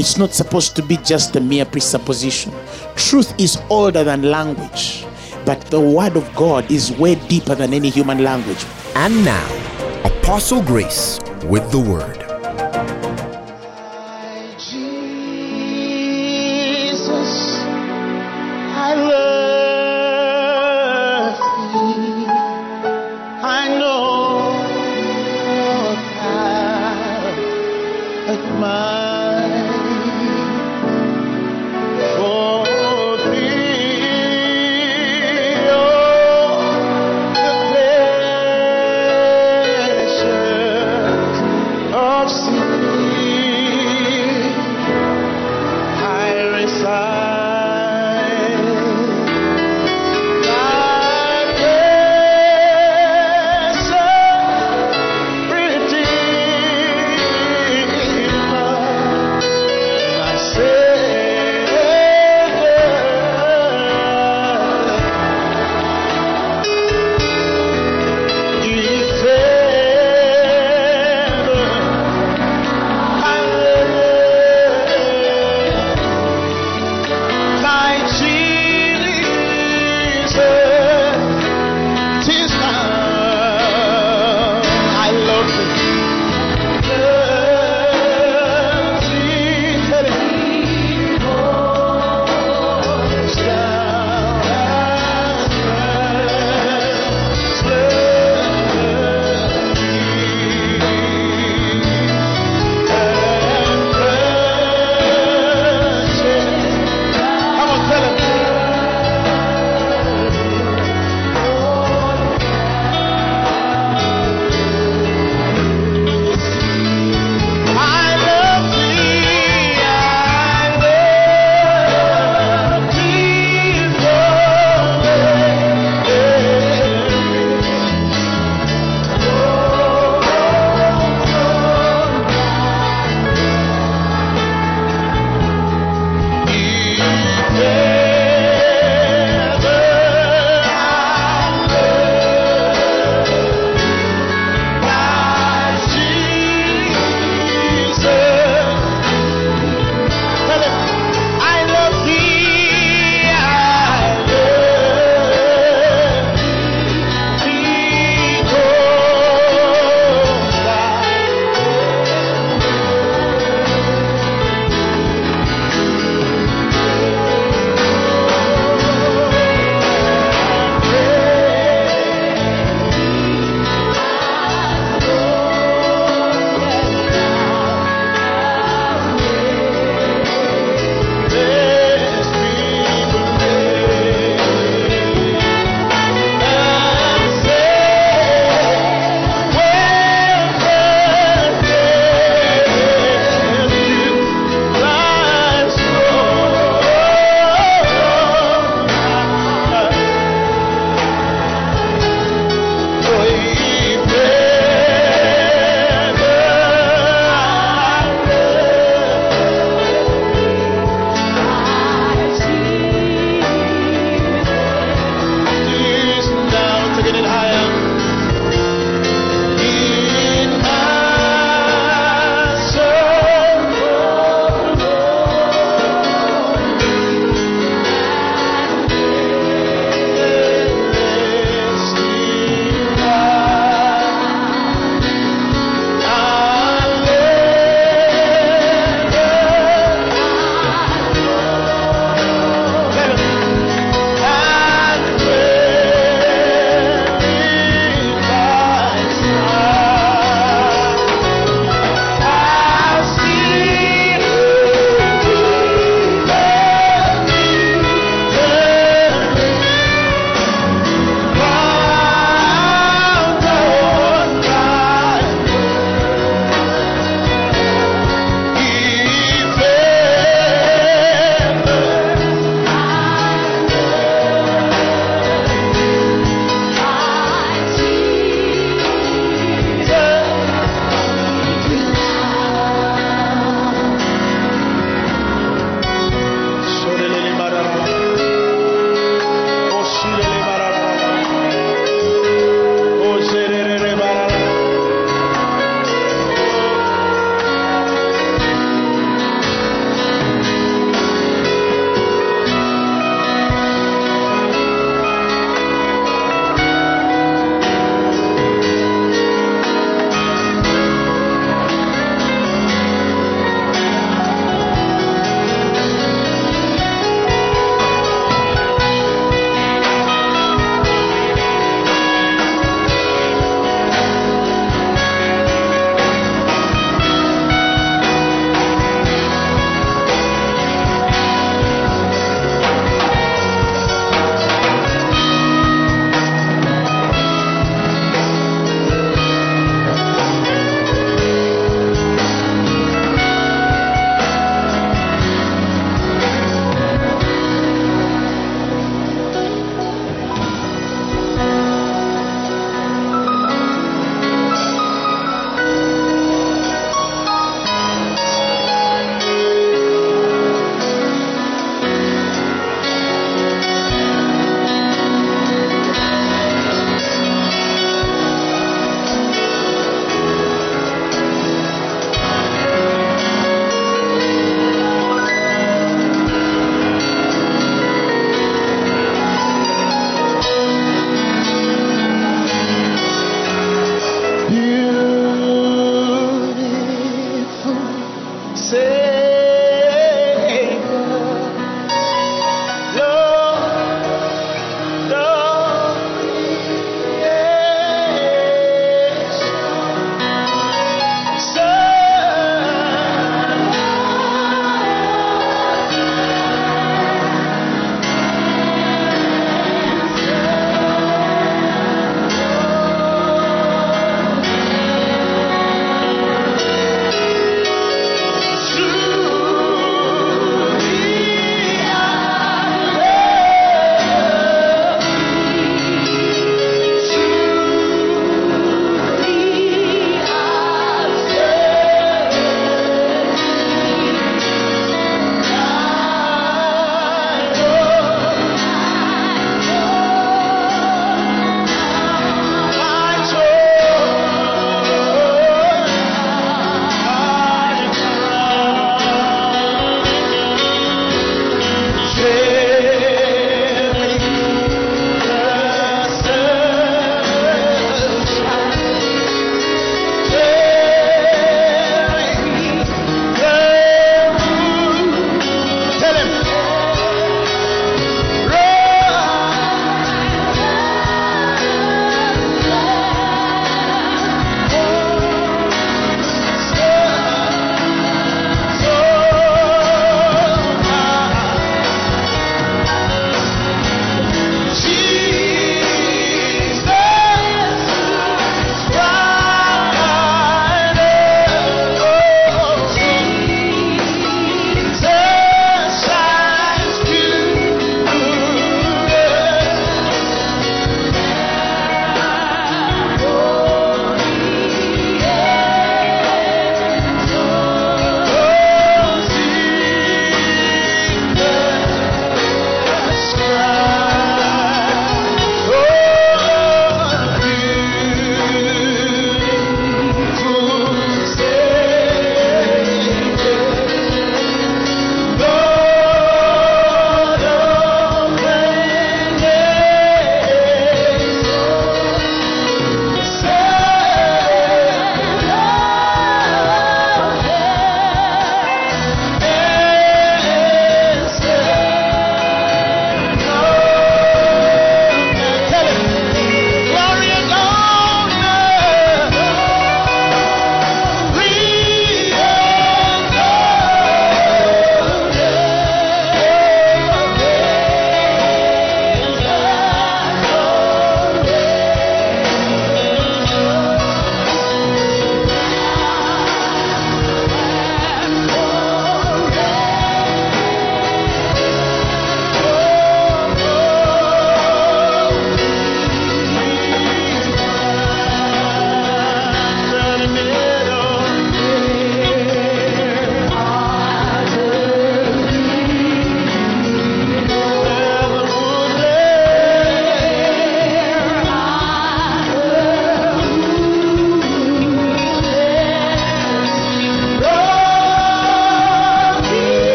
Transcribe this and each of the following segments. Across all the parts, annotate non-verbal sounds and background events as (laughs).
It's not supposed to be just a mere presupposition. Truth is older than language, but the word of God is way deeper than any human language. And now, Apostle Grace with the word.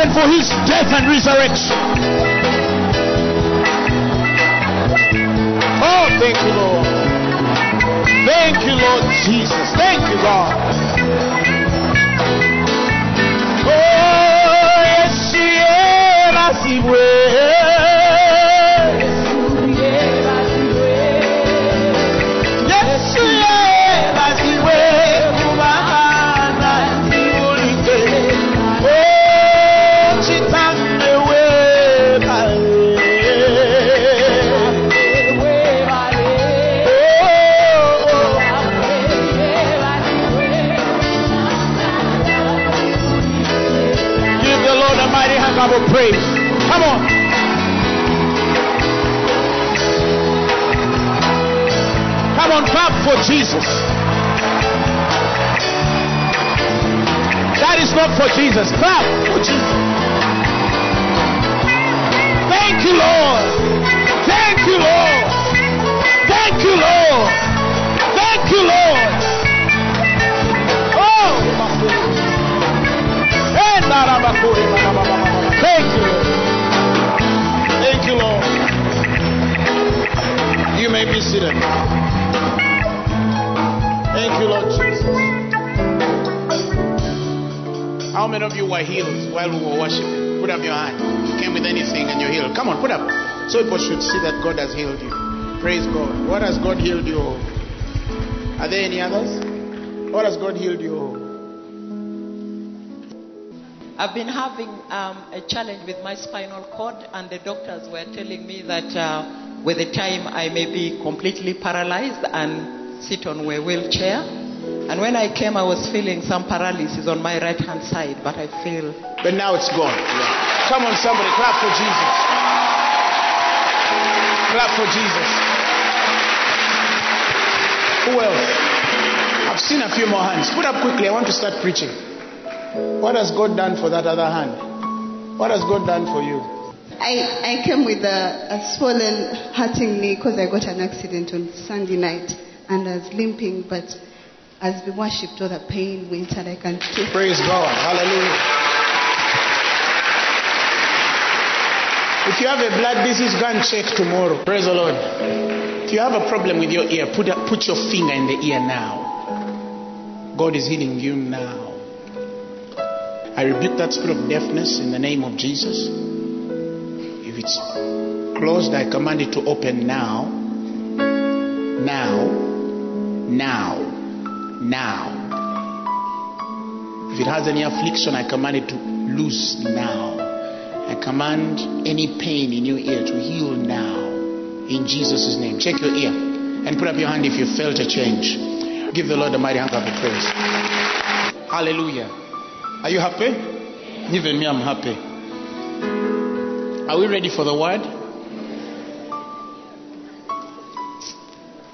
If for His death and resurrection. Oh, thank you, Lord. Thank you, Lord Jesus. Thank you, God. Oh, yes, yeah, praise. Come on. Come on, clap for Jesus. That is not for Jesus. Clap for Jesus. Thank you, Lord. Thank you, Lord. Thank you, Lord. Thank you, Lord. Oh, narabakure, narabababa. Thank you, Lord. Thank you, Lord. You may be seated. Thank you, Lord Jesus. How many of you were healed while we were worshiping? Put up your hand. You came with anything and you're healed. Come on, put up. So people should see that God has healed you. Praise God. What has God healed you of? Are there any others? What has God healed you I've been having um, a challenge with my spinal cord, and the doctors were telling me that uh, with the time I may be completely paralyzed and sit on a wheelchair. And when I came, I was feeling some paralysis on my right hand side, but I feel But now it's gone. Come on, somebody, clap for Jesus. Clap for Jesus. Who else? I've seen a few more hands. Put up quickly. I want to start preaching. What has God done for that other hand? What has God done for you? I, I came with a, a swollen, hurting knee because I got an accident on Sunday night and I was limping, but as we worshipped, all the pain went and I can. Praise God. Hallelujah. If you have a blood disease, go and check tomorrow. Praise the Lord. If you have a problem with your ear, put, a, put your finger in the ear now. God is healing you now. I rebuke that spirit of deafness in the name of Jesus. If it's closed, I command it to open now. Now. Now. Now. If it has any affliction, I command it to loose now. I command any pain in your ear to heal now. In Jesus' name. Check your ear and put up your hand if you felt a change. Give the Lord a mighty hand of praise. Hallelujah. Are you happy? Even me, I'm happy. Are we ready for the word?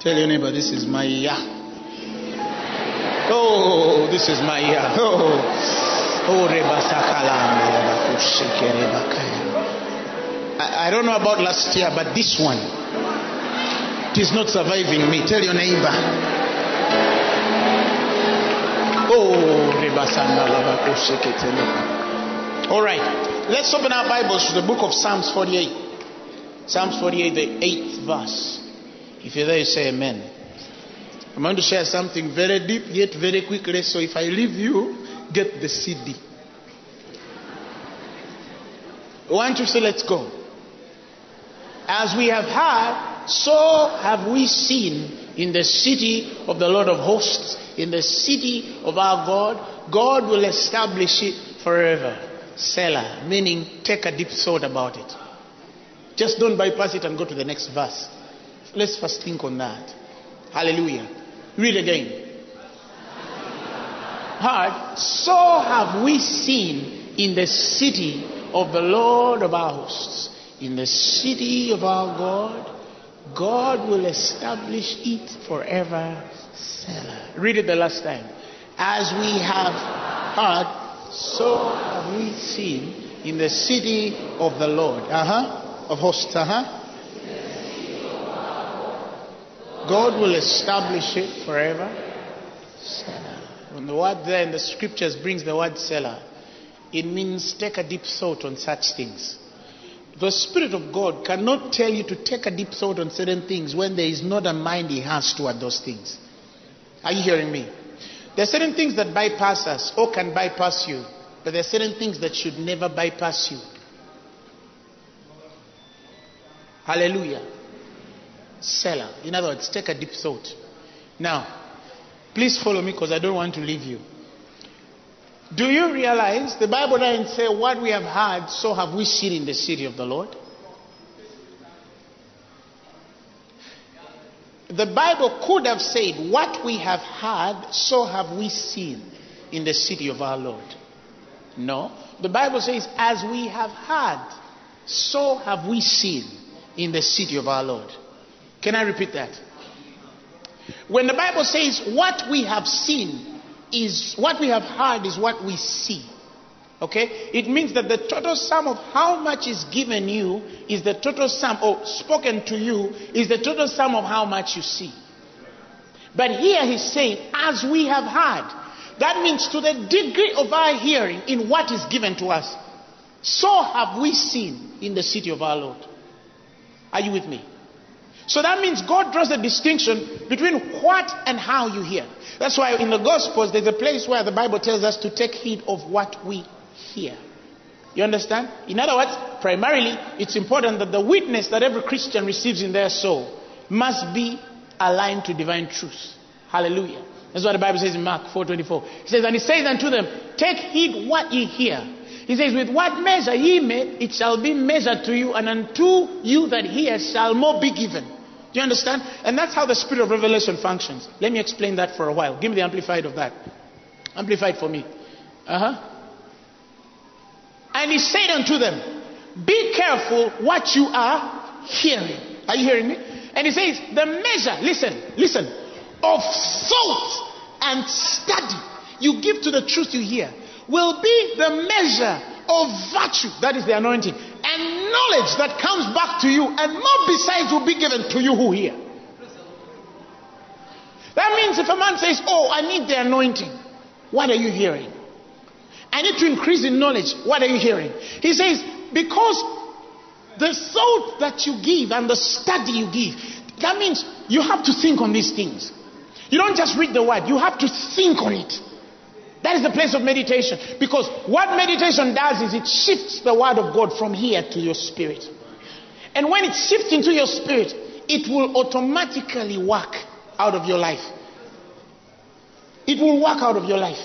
Tell your neighbor, this is my year. Oh, this is my year. Oh, oh. I, I don't know about last year, but this one, it is not surviving me. Tell your neighbor. All right, let's open our Bibles to the book of Psalms 48. Psalms 48, the eighth verse. If you're there, you say amen. I'm going to share something very deep yet very quickly. So if I leave you, get the CD. One, two, three, let's go. As we have heard, so have we seen in the city of the Lord of hosts, in the city of our God. God will establish it forever. Selah, meaning take a deep thought about it. Just don't bypass it and go to the next verse. Let's first think on that. Hallelujah. Read again. Heard, so have we seen in the city of the Lord of our hosts, in the city of our God, God will establish it forever. Selah. Read it the last time. As we have heard, So have we seen in the city of the Lord. Uh huh. Of hosts. Uh huh. God will establish it forever. Selah. When the word there in the scriptures brings the word Selah, it means take a deep thought on such things. The Spirit of God cannot tell you to take a deep thought on certain things when there is not a mind He has toward those things. Are you hearing me? There are certain things that bypass us or can bypass you, but there are certain things that should never bypass you. Hallelujah. Selah. In other words, take a deep thought. Now, please follow me because I don't want to leave you. Do you realize the Bible doesn't say what we have heard, so have we seen in the city of the Lord? The Bible could have said, What we have heard, so have we seen in the city of our Lord. No. The Bible says, As we have heard, so have we seen in the city of our Lord. Can I repeat that? When the Bible says, What we have seen is what we have heard, is what we see. Okay? It means that the total sum of how much is given you is the total sum, or spoken to you, is the total sum of how much you see. But here he's saying, as we have heard. That means to the degree of our hearing in what is given to us, so have we seen in the city of our Lord. Are you with me? So that means God draws a distinction between what and how you hear. That's why in the Gospels, there's a place where the Bible tells us to take heed of what we hear. You understand? In other words, primarily, it's important that the witness that every Christian receives in their soul must be aligned to divine truth. Hallelujah. That's what the Bible says in Mark 4:24. He says, and he says unto them, Take heed what ye hear. He says, With what measure ye made, it shall be measured to you, and unto you that hear shall more be given. Do you understand? And that's how the spirit of revelation functions. Let me explain that for a while. Give me the amplified of that. Amplified for me. Uh huh. And he said unto them, Be careful what you are hearing. Are you hearing me? And he says, The measure, listen, listen, of thought and study you give to the truth you hear will be the measure of virtue, that is the anointing, and knowledge that comes back to you, and more besides will be given to you who hear. That means if a man says, Oh, I need the anointing, what are you hearing? I need to increase in knowledge. What are you hearing? He says, because the thought that you give and the study you give, that means you have to think on these things. You don't just read the word, you have to think on it. That is the place of meditation. Because what meditation does is it shifts the word of God from here to your spirit. And when it shifts into your spirit, it will automatically work out of your life. It will work out of your life.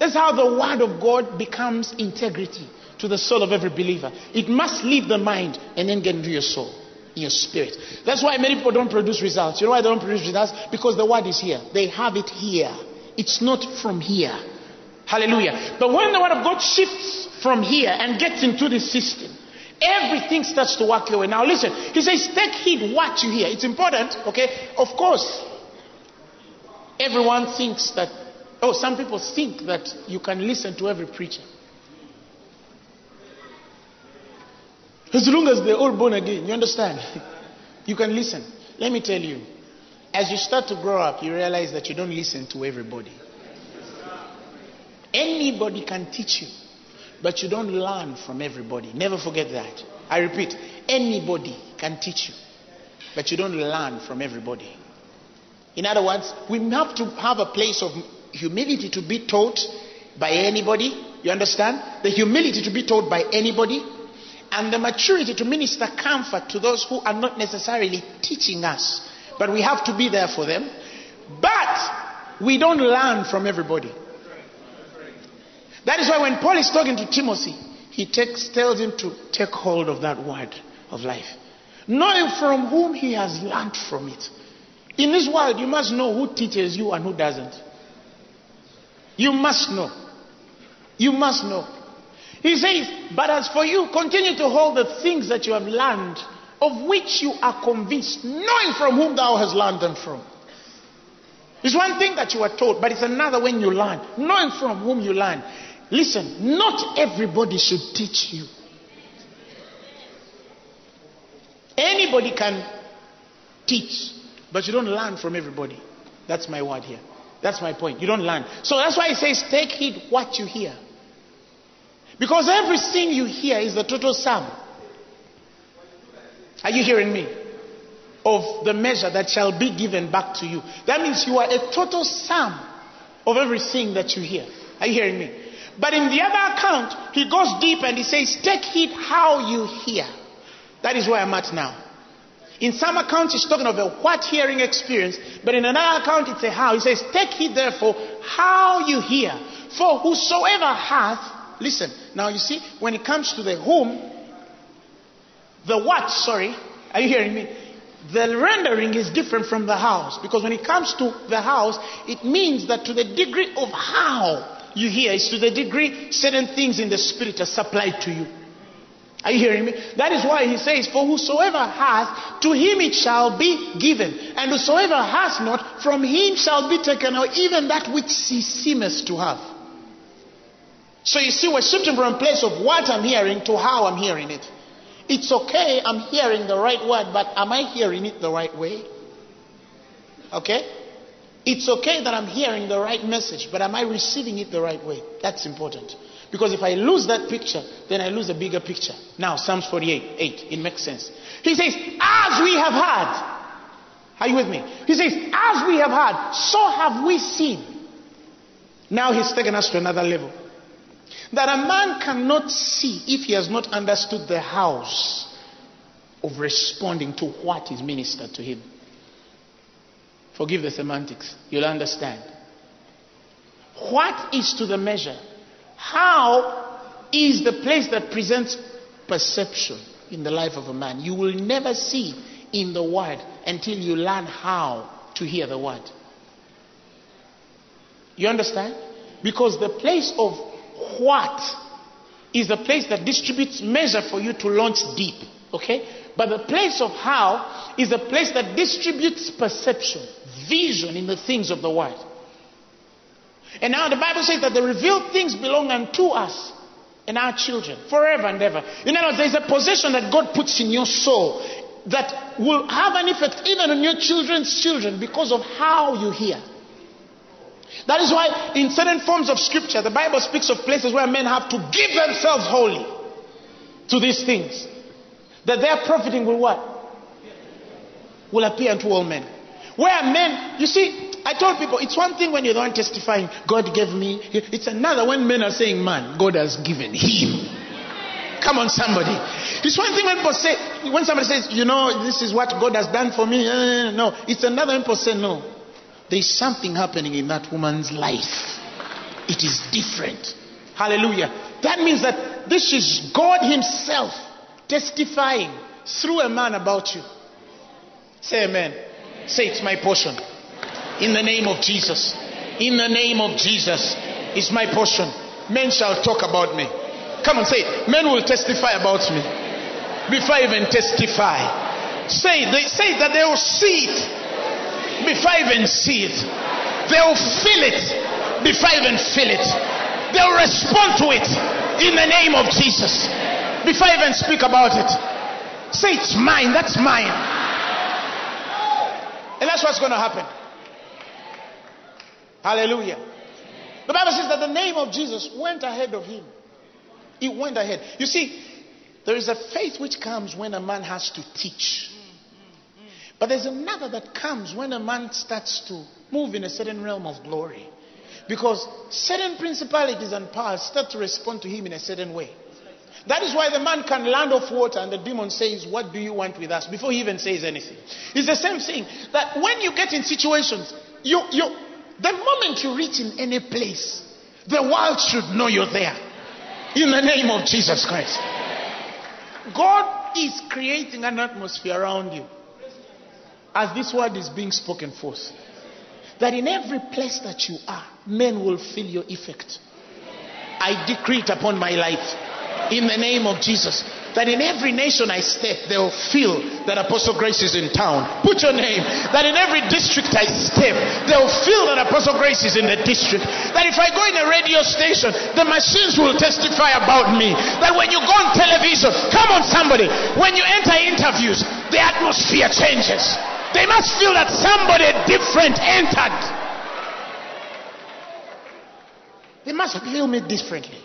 That's how the word of God becomes integrity to the soul of every believer. It must leave the mind and then get into your soul, in your spirit. That's why many people don't produce results. You know why they don't produce results? Because the word is here. They have it here. It's not from here. Hallelujah. But when the word of God shifts from here and gets into the system, everything starts to work your way. Now listen, he says, take heed what you hear. It's important, okay? Of course, everyone thinks that Oh, some people think that you can listen to every preacher. As long as they're all born again, you understand? (laughs) You can listen. Let me tell you, as you start to grow up, you realize that you don't listen to everybody. Anybody can teach you, but you don't learn from everybody. Never forget that. I repeat, anybody can teach you, but you don't learn from everybody. In other words, we have to have a place of humility to be taught by anybody. You understand? The humility to be taught by anybody. And the maturity to minister comfort to those who are not necessarily teaching us. But we have to be there for them. But we don't learn from everybody. That is why when Paul is talking to Timothy, he takes, tells him to take hold of that word of life. Knowing from whom he has learned from it. In this world, you must know who teaches you and who doesn't. You must know. You must know. He says, But as for you, continue to hold the things that you have learned, of which you are convinced, knowing from whom thou hast learned them from. It's one thing that you are taught, but it's another when you learn, knowing from whom you learn. Listen, not everybody should teach you. Anybody can teach, but you don't learn from everybody. That's my word here. That's my point. You don't learn. So that's why it says, take heed what you hear. Because everything you hear is the total sum. Are you hearing me? Of the measure that shall be given back to you. That means you are a total sum of everything that you hear. Are you hearing me? But in the other account, he goes deep and he says, Take heed how you hear. That is where I'm at now. In some accounts, he's talking of a what hearing experience, but in another account, it's a how. He says, Take heed therefore how you hear. For whosoever hath, listen, now you see, when it comes to the whom, the what, sorry, (laughs) are you hearing me? The rendering is different from the house because when it comes to the house, it means that to the degree of how you hear is to the degree certain things in the spirit are supplied to you. Are you hearing me? That is why he says, For whosoever hath, to him it shall be given. And whosoever has not, from him shall be taken out even that which he seemeth to have. So you see, we're shifting from a place of what I'm hearing to how I'm hearing it. It's okay, I'm hearing the right word, but am I hearing it the right way? Okay? It's okay that I'm hearing the right message, but am I receiving it the right way? That's important. Because if I lose that picture, then I lose a bigger picture. Now, Psalms 48, 8, it makes sense. He says, As we have heard, are you with me? He says, As we have heard, so have we seen. Now he's taken us to another level. That a man cannot see if he has not understood the house of responding to what is ministered to him. Forgive the semantics, you'll understand. What is to the measure? How is the place that presents perception in the life of a man? You will never see in the word until you learn how to hear the word. You understand? Because the place of what is the place that distributes measure for you to launch deep. Okay? But the place of how is the place that distributes perception, vision in the things of the word. And now the Bible says that the revealed things belong unto us and our children forever and ever. In other words, there's a possession that God puts in your soul that will have an effect even on your children's children because of how you hear. That is why in certain forms of scripture, the Bible speaks of places where men have to give themselves wholly to these things. That their profiting will what? Will appear unto all men. Where men, you see, I told people it's one thing when you're the one testifying, God gave me. It's another when men are saying, man, God has given him. Come on, somebody. It's one thing when people say, when somebody says, you know, this is what God has done for me. Eh, eh, eh, no, it's another when people say, no. There's something happening in that woman's life. It is different. Hallelujah. That means that this is God Himself testifying through a man about you. Say amen. Say it's my portion. In the name of Jesus. In the name of Jesus. It's my portion. Men shall talk about me. Come on, say it. Men will testify about me. Before I even testify. Say, they say that they will see it before I even see it. They'll feel it before I even feel it. They'll respond to it in the name of Jesus before I even speak about it. Say it's mine, that's mine. And that's what's going to happen. Hallelujah. The Bible says that the name of Jesus went ahead of him. It went ahead. You see, there is a faith which comes when a man has to teach. But there's another that comes when a man starts to move in a certain realm of glory. Because certain principalities and powers start to respond to him in a certain way. That is why the man can land off water and the demon says, What do you want with us? before he even says anything. It's the same thing that when you get in situations, you, you, the moment you reach in any place, the world should know you're there. In the name of Jesus Christ. God is creating an atmosphere around you as this word is being spoken forth. That in every place that you are, men will feel your effect. I decree it upon my life. In the name of Jesus. that in every nation I step, they'll feel that Apostle Grace is in town. Put your name. That in every district I step, they'll feel that Apostle Grace is in the district. That if I go in a radio station, the machines will testify about me. That when you go on television, come on somebody, when you enter interviews, the atmosphere changes. They must feel that somebody different entered. They must feel me differently.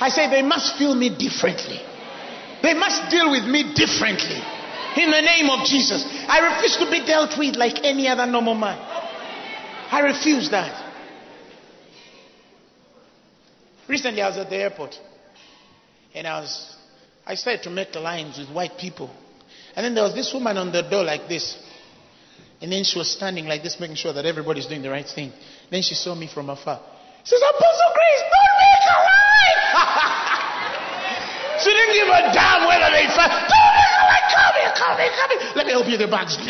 I say they must feel me differently. They must deal with me differently. In the name of Jesus. I refuse to be dealt with like any other normal man. I refuse that. Recently I was at the airport and I was I started to make lines with white people. And then there was this woman on the door like this. And then she was standing like this, making sure that everybody's doing the right thing. Then she saw me from afar. Says, Apostle Grace, don't make a line! (laughs) she didn't give a damn whether they fight. Don't make a line! Come here, come here, come here. Let me help you with the bags.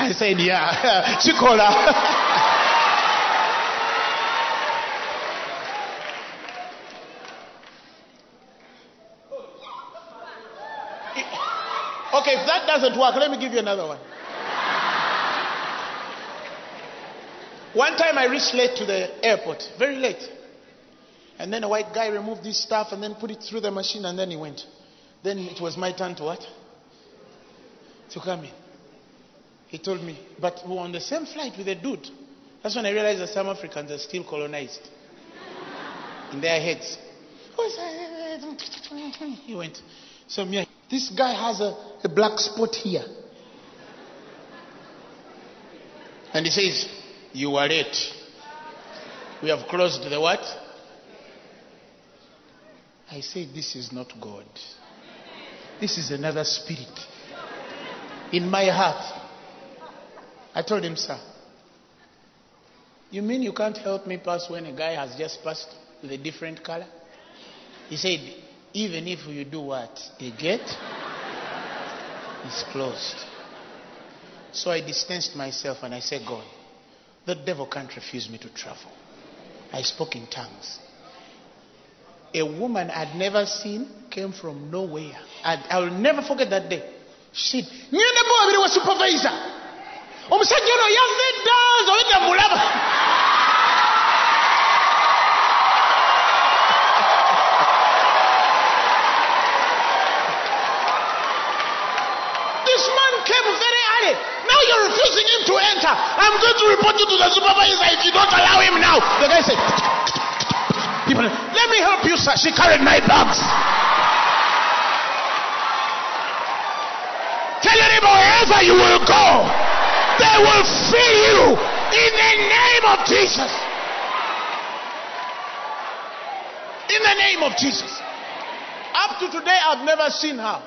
I said, yeah. (laughs) She called her. (laughs) Okay, if that doesn't work, let me give you another one. One time I reached late to the airport, very late. And then a white guy removed this stuff and then put it through the machine and then he went. Then it was my turn to what? To come in. He told me, but we were on the same flight with a dude. That's when I realized that some Africans are still colonized in their heads. He went. So this guy has a, a black spot here. And he says, You are late. We have closed the what? I said, This is not God. This is another spirit. In my heart. I told him, Sir, you mean you can't help me pass when a guy has just passed with a different color? He said, even if you do what? A gate is closed. So I distanced myself and I said, God, the devil can't refuse me to travel. I spoke in tongues. A woman I'd never seen came from nowhere. And I will never forget that day. She said, "Nyine bo abiri wa supervisor. Mulaba. This man came very early. Now you're refusing him to enter. I'm going to report you to the supervisor if you don't allow him now. The guy said, People, let me help you, sir. She carried my bags. Tell neighbor wherever you will go, they will feel you in the name of Jesus. In the name of Jesus. Up to today, I've never seen her.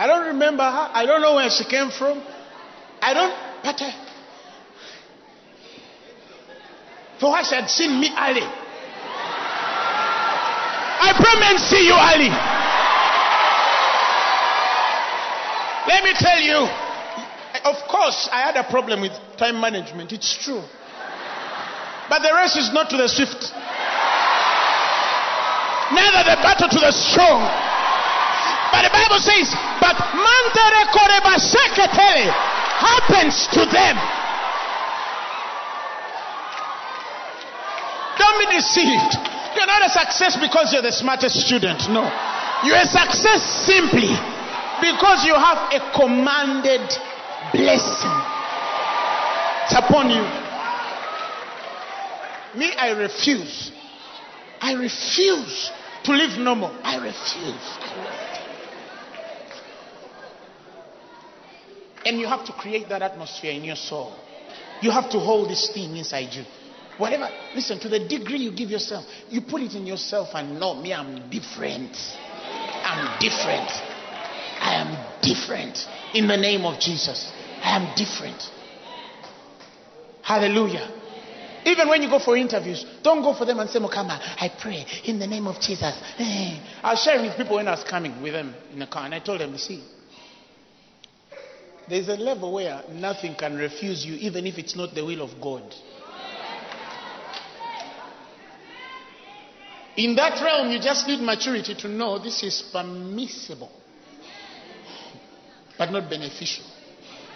I don't remember her. I don't know where she came from. I don't. But uh, for her, she had seen me early. I pray men see you early. Let me tell you. Of course, I had a problem with time management. It's true. But the race is not to the swift. Neither the battle to the strong. But the Bible says, but mantere koreba seketele happens to them. Don't be deceived. You're not a success because you're the smartest student. No. You're a success simply because you have a commanded blessing. It's upon you. Me, I refuse. I refuse to live normal. I refuse. I refuse. And you have to create that atmosphere in your soul. You have to hold this thing inside you. Whatever, listen, to the degree you give yourself, you put it in yourself and know me, I'm different. I'm different. I am different. In the name of Jesus, I am different. Hallelujah. Even when you go for interviews, don't go for them and say, Mokama, I pray in the name of Jesus. Eh. I was sharing with people when I was coming with them in the car, and I told them, see, there's a level where nothing can refuse you, even if it's not the will of God. In that realm, you just need maturity to know this is permissible, but not beneficial.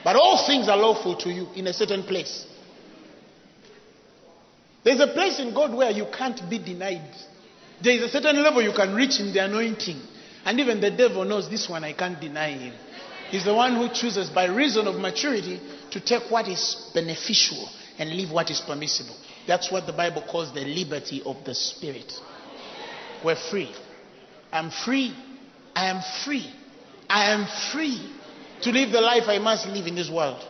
But all things are lawful to you in a certain place. There's a place in God where you can't be denied. There is a certain level you can reach in the anointing. And even the devil knows this one, I can't deny him. He's the one who chooses, by reason of maturity, to take what is beneficial and leave what is permissible. That's what the Bible calls the liberty of the Spirit. We're free. I'm free. I am free. I am free to live the life I must live in this world.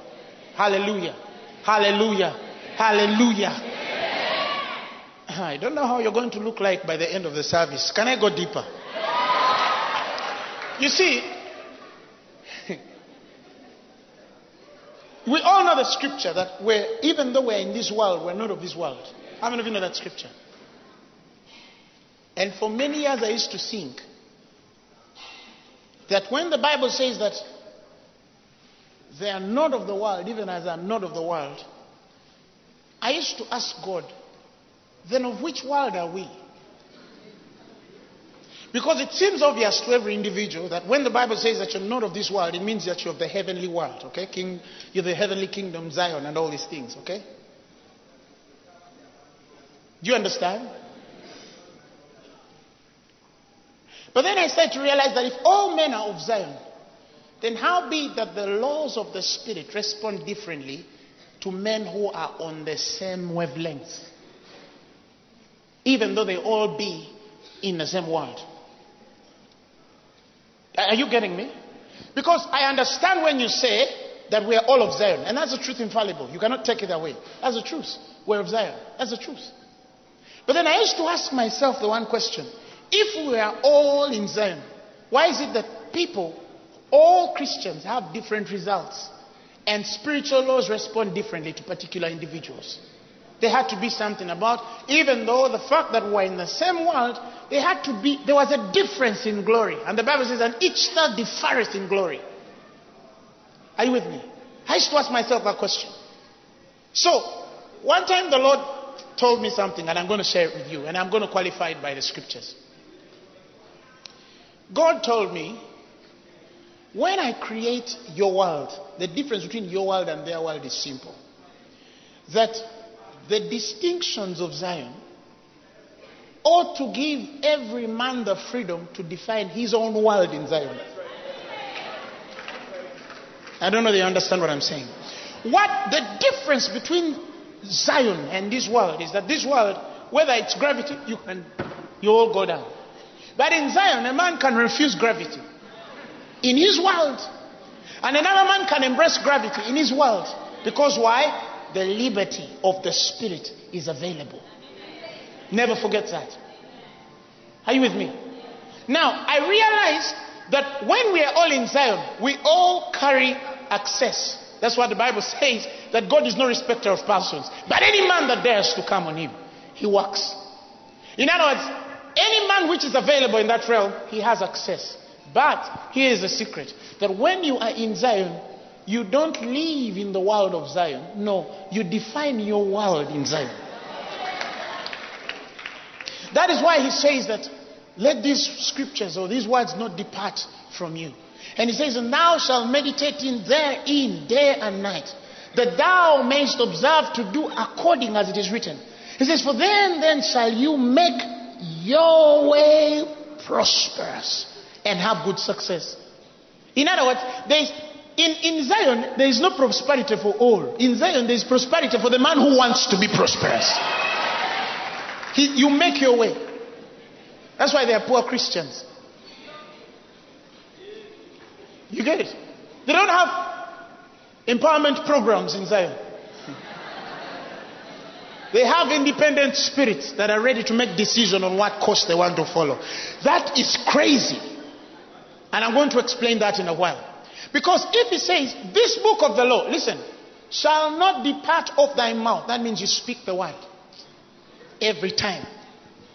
Hallelujah. Hallelujah. Hallelujah. I don't know how you're going to look like by the end of the service. Can I go deeper? You see, we all know the scripture that we're, even though we're in this world, we're not of this world. How many of you know that scripture? And for many years, I used to think that when the Bible says that they are not of the world, even as I'm not of the world, I used to ask God, then of which world are we? Because it seems obvious to every individual that when the Bible says that you're not of this world, it means that you're of the heavenly world, okay? King, you're the heavenly kingdom, Zion, and all these things, okay? Do you understand? But then I started to realize that if all men are of Zion, then how be it that the laws of the Spirit respond differently to men who are on the same wavelength? Even though they all be in the same world. Are you getting me? Because I understand when you say that we are all of Zion, and that's the truth infallible. You cannot take it away. That's the truth. We're of Zion. That's the truth. But then I used to ask myself the one question if we are all in Zion, why is it that people, all Christians, have different results and spiritual laws respond differently to particular individuals? There had to be something about, even though the fact that we're in the same world, there had to be, there was a difference in glory. And the Bible says, and each star differeth in glory. Are you with me? I used to ask myself that question. So, one time the Lord told me something, and I'm going to share it with you, and I'm going to qualify it by the scriptures. God told me, when I create your world, the difference between your world and their world is simple. That the distinctions of Zion ought to give every man the freedom to define his own world in Zion. I don't know if you understand what I'm saying. What the difference between Zion and this world is that this world, whether it's gravity, you can you all go down. But in Zion, a man can refuse gravity in his world. And another man can embrace gravity in his world. Because why? The liberty of the Spirit is available. Never forget that. Are you with me? Now, I realize that when we are all in Zion, we all carry access. That's what the Bible (laughs) says that God is no respecter of persons. But any man that dares to come on him, he works. In other words, any man which is available in that realm, he has access. But here is the secret that when you are in Zion, you don't live in the world of Zion. No, you define your world in Zion. That is why he says that let these scriptures or these words not depart from you. And he says, And thou shalt meditate in therein day and night, that thou mayest observe to do according as it is written. He says, For then then shall you make your way prosperous and have good success. In other words, there is in, in Zion, there is no prosperity for all. In Zion, there is prosperity for the man who wants to be prosperous. He, you make your way. That's why they are poor Christians. You get it? They don't have empowerment programs in Zion. They have independent spirits that are ready to make decisions on what course they want to follow. That is crazy. And I'm going to explain that in a while. Because if he says, This book of the law, listen, shall not depart of thy mouth, that means you speak the word. Every time.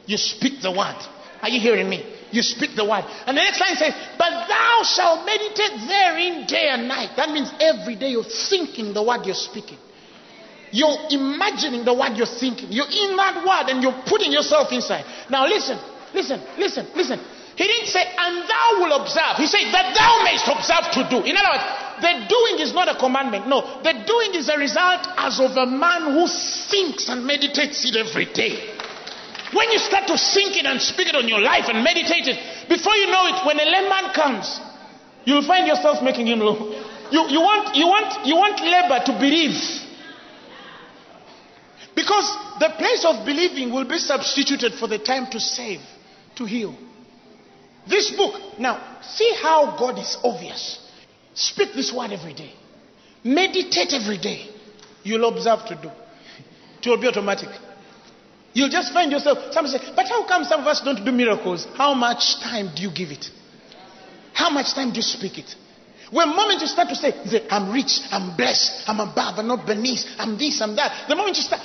You speak the word. Are you hearing me? You speak the word. And the next line says, But thou shalt meditate therein day and night. That means every day you're thinking the word you're speaking. You're imagining the word you're thinking. You're in that word and you're putting yourself inside. Now listen, listen, listen, listen. He didn't say, and thou will observe. He said, that thou mayst observe to do. In other words, the doing is not a commandment. No, the doing is a result as of a man who thinks and meditates it every day. When you start to think it and speak it on your life and meditate it, before you know it, when a layman comes, you'll find yourself making him low. You, you, want, you, want, you want labor to believe. Because the place of believing will be substituted for the time to save, to heal. This book, now, see how God is obvious. Speak this word every day. Meditate every day. You'll observe to do. It will be automatic. You'll just find yourself, somebody say, but how come some of us don't do miracles? How much time do you give it? How much time do you speak it? When moment you start to say, say, I'm rich, I'm blessed, I'm above, I'm not beneath, I'm this, I'm that. The moment you start,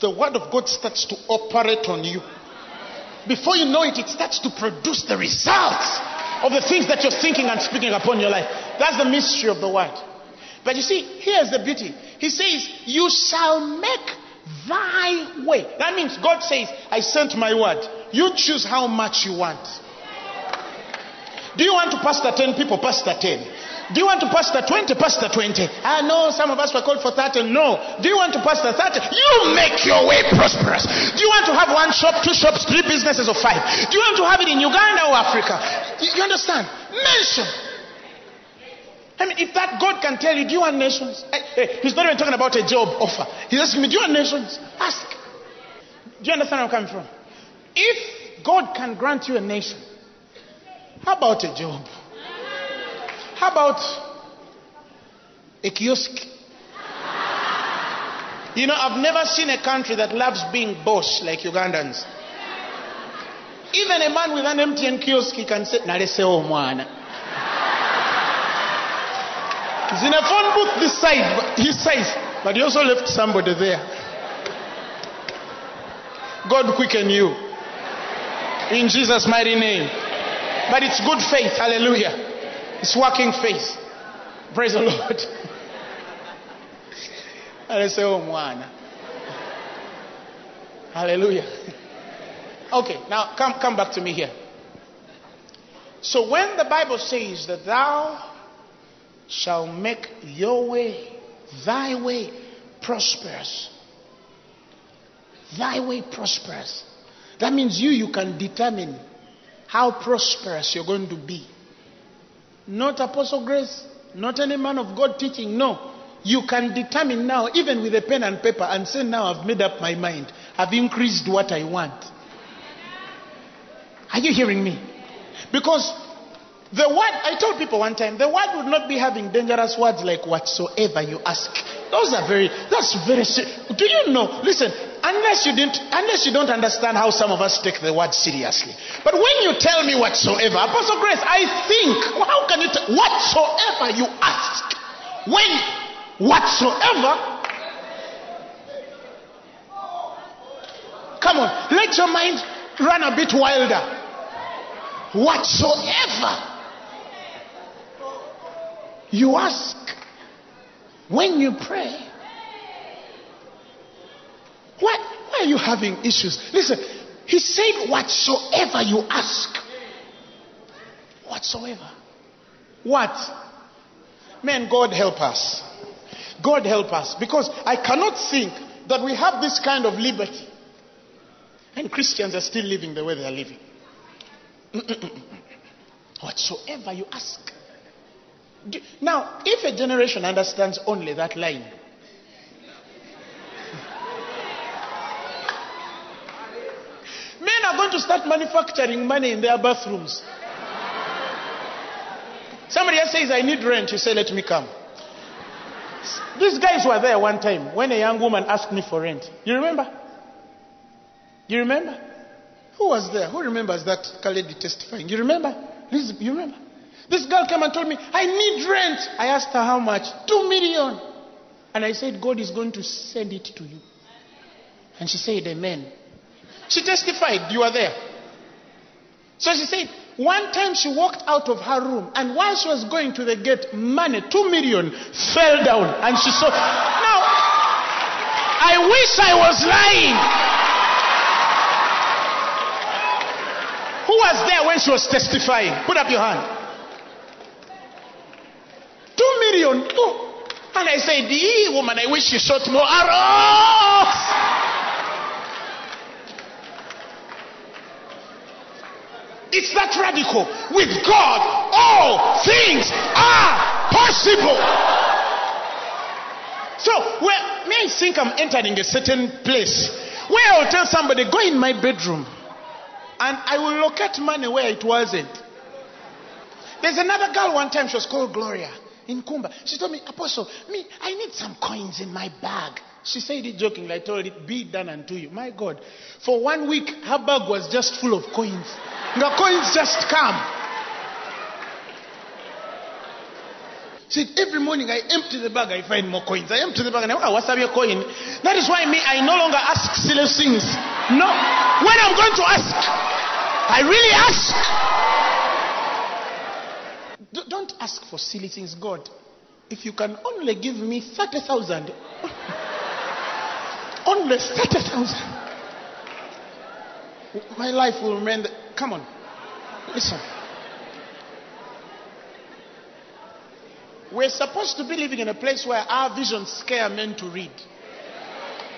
the word of God starts to operate on you. Before you know it, it starts to produce the results of the things that you're thinking and speaking upon your life. That's the mystery of the word. But you see, here's the beauty. He says, You shall make thy way. That means God says, I sent my word. You choose how much you want. Do you want to pastor 10 people? Pastor 10. Do you want to pastor 20? Pastor 20. I know some of us were called for 30. No. Do you want to pastor 30? You make your way prosperous. Do you want to have one shop, two shops, three businesses, or five? Do you want to have it in Uganda or Africa? You understand? Mention. I mean, if that God can tell you, do you want nations? Hey, he's not even talking about a job offer. He's asking me, do you want nations? Ask. Do you understand where I'm coming from? If God can grant you a nation, how about a job? How about a kiosk? You know, I've never seen a country that loves being boss like Ugandans. Even a man with an MTN kiosk, can say, Naleseo mwana. He's in a phone booth this side, his but he also left somebody there. God quicken you. In Jesus' mighty name. But it's good faith. Hallelujah. It's working faith. Praise the Lord. (laughs) I say, oh, mwana. Hallelujah. Okay, now come, come back to me here. So when the Bible says that thou shall make your way, thy way, prosperous. Thy way prosperous. That means you, you can determine how prosperous you're going to be. Not Apostle Grace, not any man of God teaching. No. You can determine now, even with a pen and paper, and say, Now I've made up my mind. I've increased what I want. Are you hearing me? Because the word, I told people one time, the word would not be having dangerous words like whatsoever you ask. Those are very, that's very, do you know, listen, unless you didn't, unless you don't understand how some of us take the word seriously. But when you tell me whatsoever, Apostle Grace, I think, how can you, t- whatsoever you ask, when whatsoever, come on, let your mind run a bit wilder. Whatsoever you ask when you pray. Why, why are you having issues? Listen, he said, whatsoever you ask. Whatsoever. What? Man, God help us. God help us. Because I cannot think that we have this kind of liberty. And Christians are still living the way they are living. Whatsoever you ask. Now, if a generation understands only that line, men are going to start manufacturing money in their bathrooms. Somebody else says, I need rent. You say, Let me come. These guys were there one time when a young woman asked me for rent. You remember? You remember? Who was there? Who remembers that lady testifying? You remember? Liz, you remember? This girl came and told me, I need rent. I asked her how much? Two million. And I said, God is going to send it to you. And she said, Amen. She testified, you were there. So she said, one time she walked out of her room, and while she was going to the gate, money, two million, fell down. And she saw. (laughs) Now, I wish I was lying. Who was there when she was testifying? Put up your hand. Two million. Two. And I said, "Ee, woman, I wish you shot more arrows. It's that radical. With God, all things are possible. So, where may I think I'm entering a certain place where I'll tell somebody, go in my bedroom and I will locate money where it wasn't. There's another girl one time, she was called Gloria in Kumba. She told me, Apostle, me, I need some coins in my bag. She said it jokingly. I told it, be done unto you. My God. For one week, her bag was just full of coins. The coins just come. See, every morning I empty the bag, I find more coins. I empty the bag and I, oh, what's up your coin? That is why me, I no longer ask silly things. No. When I'm going to ask, I really ask. Don't ask for silly things, God. If you can only give me 30,000, (laughs) only 30,000, my life will remain. The, come on. Listen. We're supposed to be living in a place where our visions scare men to read.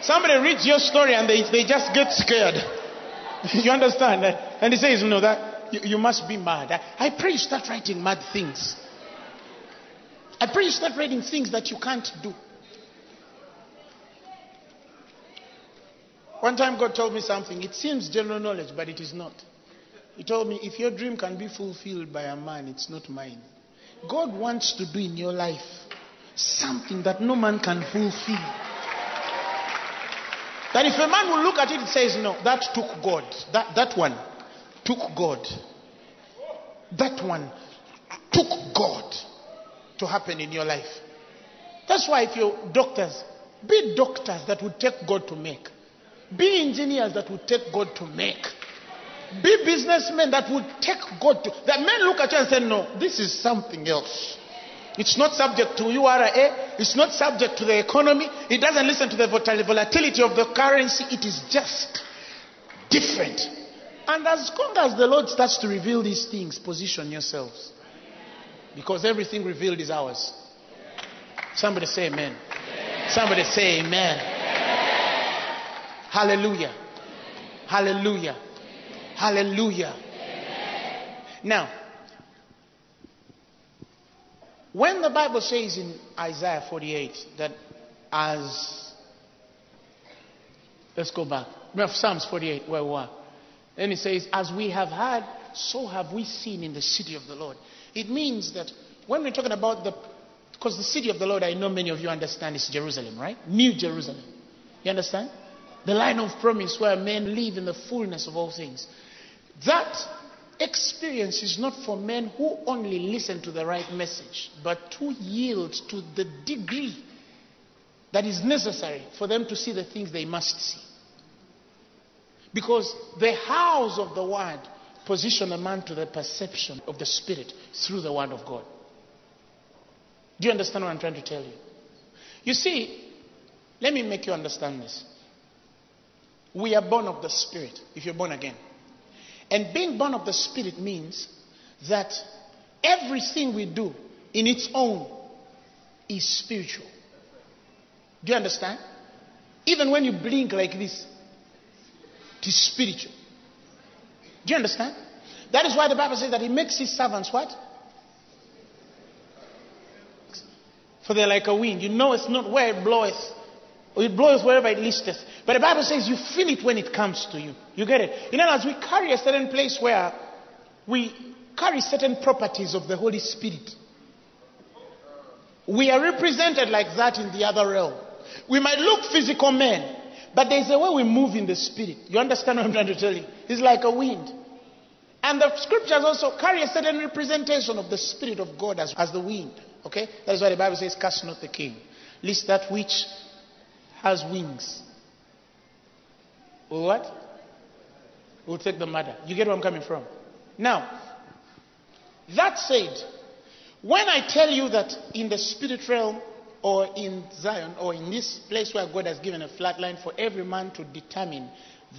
Somebody reads your story and they, they just get scared. (laughs) you understand? And he says, No, that you, you must be mad. I, I pray you start writing mad things. I pray you start writing things that you can't do. One time God told me something. It seems general knowledge, but it is not. He told me, if your dream can be fulfilled by a man, it's not mine. God wants to do in your life something that no man can fulfill. That if a man will look at it, it says, no, that took God. That, that one took God. That one took God to happen in your life. That's why if you're doctors, be doctors that would take God to make. Be engineers that would take God to make. Be businessmen that would take God to. That men look at you and say, no, this is something else. It's not subject to URA. It's not subject to the economy. It doesn't listen to the volatility of the currency. It is just different. And as long as the Lord starts to reveal these things, position yourselves. Because everything revealed is ours. Somebody say amen. Somebody say amen. Hallelujah. Hallelujah. Hallelujah. Now, when the Bible says in Isaiah 48 that as let's go back. Psalms 48 where we were. Then it says, As we have heard, so have we seen in the city of the Lord. It means that when we're talking about the because the city of the Lord, I know many of you understand is Jerusalem, right? New Jerusalem. You understand? The line of promise where men live in the fullness of all things. That experience is not for men who only listen to the right message, but to yield to the degree that is necessary for them to see the things they must see. Because the house of the word position a man to the perception of the spirit through the word of God. Do you understand what I'm trying to tell you? You see, let me make you understand this. We are born of the spirit if you're born again. And being born of the Spirit means that everything we do in its own is spiritual. Do you understand? Even when you blink like this, it is spiritual. Do you understand? That is why the Bible says that He makes His servants what? For they're like a wind. You know it's not where it bloweth, it bloweth wherever it listeth. But the Bible says you feel it when it comes to you. You get it? In other words, we carry a certain place where we carry certain properties of the Holy Spirit. We are represented like that in the other realm. We might look physical men, but there's a way we move in the spirit. You understand what I'm trying to tell you? It's like a wind. And the scriptures also carry a certain representation of the Spirit of God as, as the wind. Okay? That is why the Bible says, Cast not the king, lest that which has wings. Will what? Will take the matter. You get where I'm coming from? Now, that said, when I tell you that in the spirit realm or in Zion or in this place where God has given a flat line for every man to determine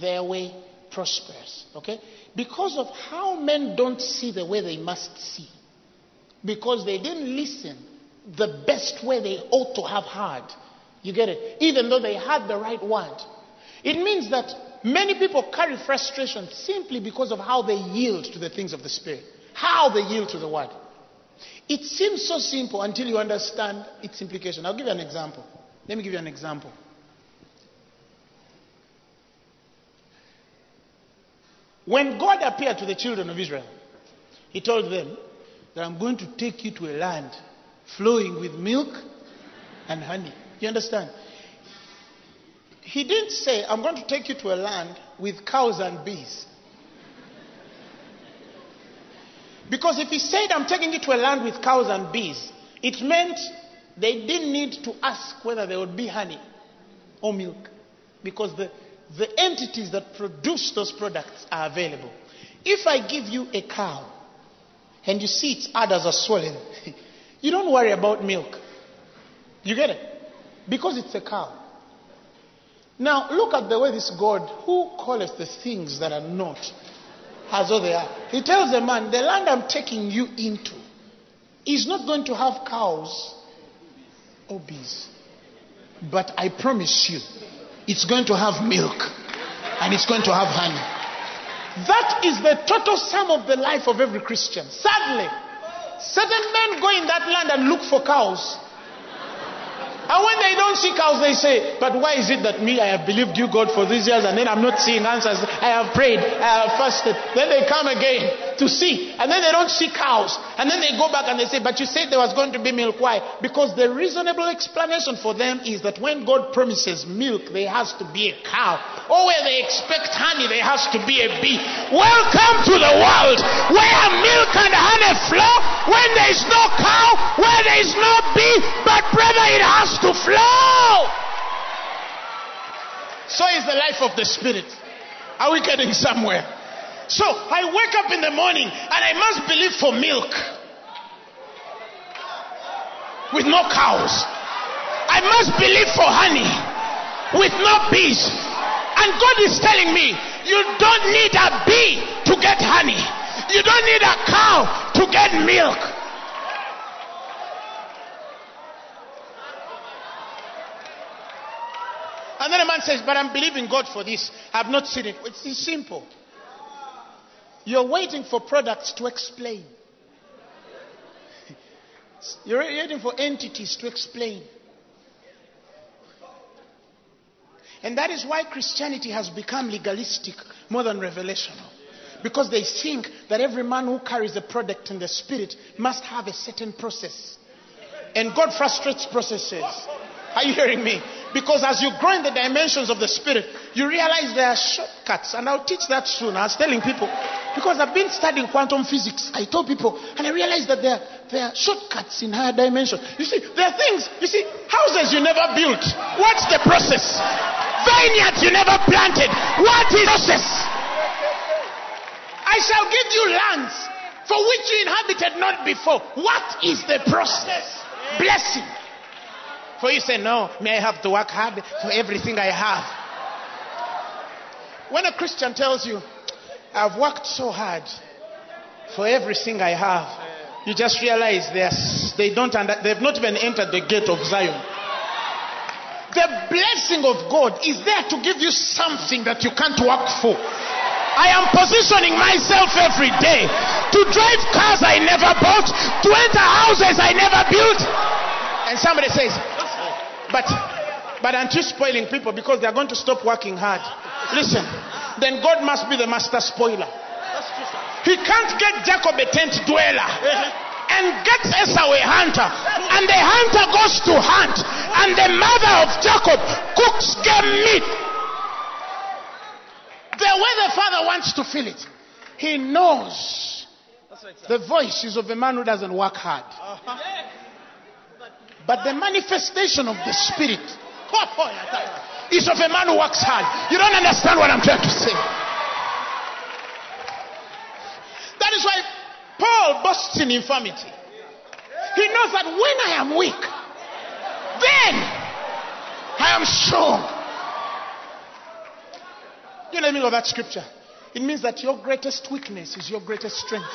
their way prosperous. Okay? Because of how men don't see the way they must see. Because they didn't listen the best way they ought to have heard. You get it? Even though they had the right word. It means that many people carry frustration simply because of how they yield to the things of the Spirit, how they yield to the word. It seems so simple until you understand its implication. I'll give you an example. Let me give you an example. When God appeared to the children of Israel, He told them that I'm going to take you to a land flowing with milk and honey. You understand? He didn't say, I'm going to take you to a land with cows and bees. Because if he said, I'm taking you to a land with cows and bees, it meant they didn't need to ask whether there would be honey or milk. Because the, the entities that produce those products are available. If I give you a cow and you see its udders are swollen, (laughs) you don't worry about milk. You get it? Because it's a cow. Now, look at the way this God, who calleth the things that are not as though they are. He tells the man, The land I'm taking you into is not going to have cows or bees. But I promise you, it's going to have milk and it's going to have honey. That is the total sum of the life of every Christian. Sadly, certain men go in that land and look for cows and when they don't see cows, they say, But why is it that me, I have believed you, God, for these years, and then I'm not seeing answers? I have prayed, I have fasted. Then they come again to see, and then they don't see cows. And then they go back and they say, But you said there was going to be milk. Why? Because the reasonable explanation for them is that when God promises milk, there has to be a cow. Or where they expect honey, there has to be a bee. Welcome to the world where milk and honey flow when there is no cow, where there is no bee, but brother, it has to flow. So is the life of the Spirit. Are we getting somewhere? So I wake up in the morning and I must believe for milk with no cows. I must believe for honey with no bees. And God is telling me, you don't need a bee to get honey. You don't need a cow to get milk. And then a man says, But I'm believing God for this. I've not seen it. It's simple. You're waiting for products to explain. (laughs) You're waiting for entities to explain. And that is why Christianity has become legalistic more than revelational. Because they think that every man who carries a product in the spirit must have a certain process. And God frustrates processes. Are you hearing me? Because as you grow in the dimensions of the spirit, you realize there are shortcuts. And I'll teach that soon. I was telling people, because I've been studying quantum physics, I told people, and I realized that there, there are shortcuts in higher dimensions. You see, there are things, you see, houses you never built. What's the process? Vineyards you never planted. What is the process? I shall give you lands for which you inhabited not before. What is the process? Blessing. For you say, No, may I have to work hard for everything I have. When a Christian tells you, I've worked so hard for everything I have, you just realize they don't under, they've not even entered the gate of Zion. The blessing of God is there to give you something that you can't work for. I am positioning myself every day to drive cars I never bought, to enter houses I never built. And somebody says, but, but aren't you spoiling people because they are going to stop working hard? Listen, then God must be the master spoiler. He can't get Jacob a tent dweller and get Esau a hunter. And the hunter goes to hunt, and the mother of Jacob cooks game meat. The way the father wants to feel it, he knows the voice is of a man who doesn't work hard. But the manifestation of the Spirit (laughs) is of a man who works hard. You don't understand what I'm trying to say. That is why Paul boasts in infirmity. He knows that when I am weak, then I am strong. You know the meaning of that scripture? It means that your greatest weakness is your greatest strength.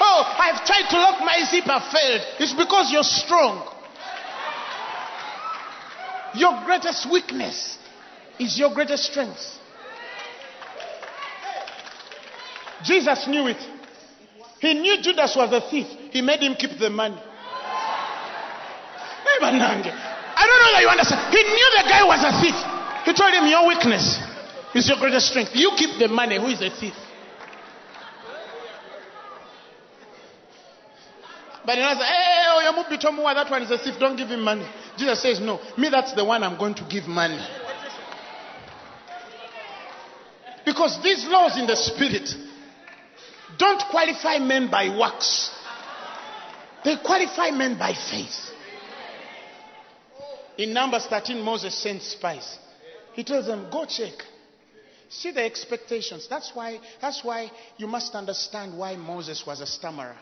Oh, I've tried to lock my zipper, failed. It's because you're strong. Your greatest weakness is your greatest strength. Jesus knew it. He knew Judas was a thief. He made him keep the money. I don't know that you understand. He knew the guy was a thief. He told him, Your weakness is your greatest strength. You keep the money. Who is a thief? But another says, hey, oh, you move more. That one is a thief. Don't give him money. Jesus says, no. Me, that's the one I'm going to give money. Because these laws in the spirit don't qualify men by works. They qualify men by faith. In Numbers 13, Moses sent spies. He tells them, go check. See the expectations. That's why, that's why you must understand why Moses was a stammerer.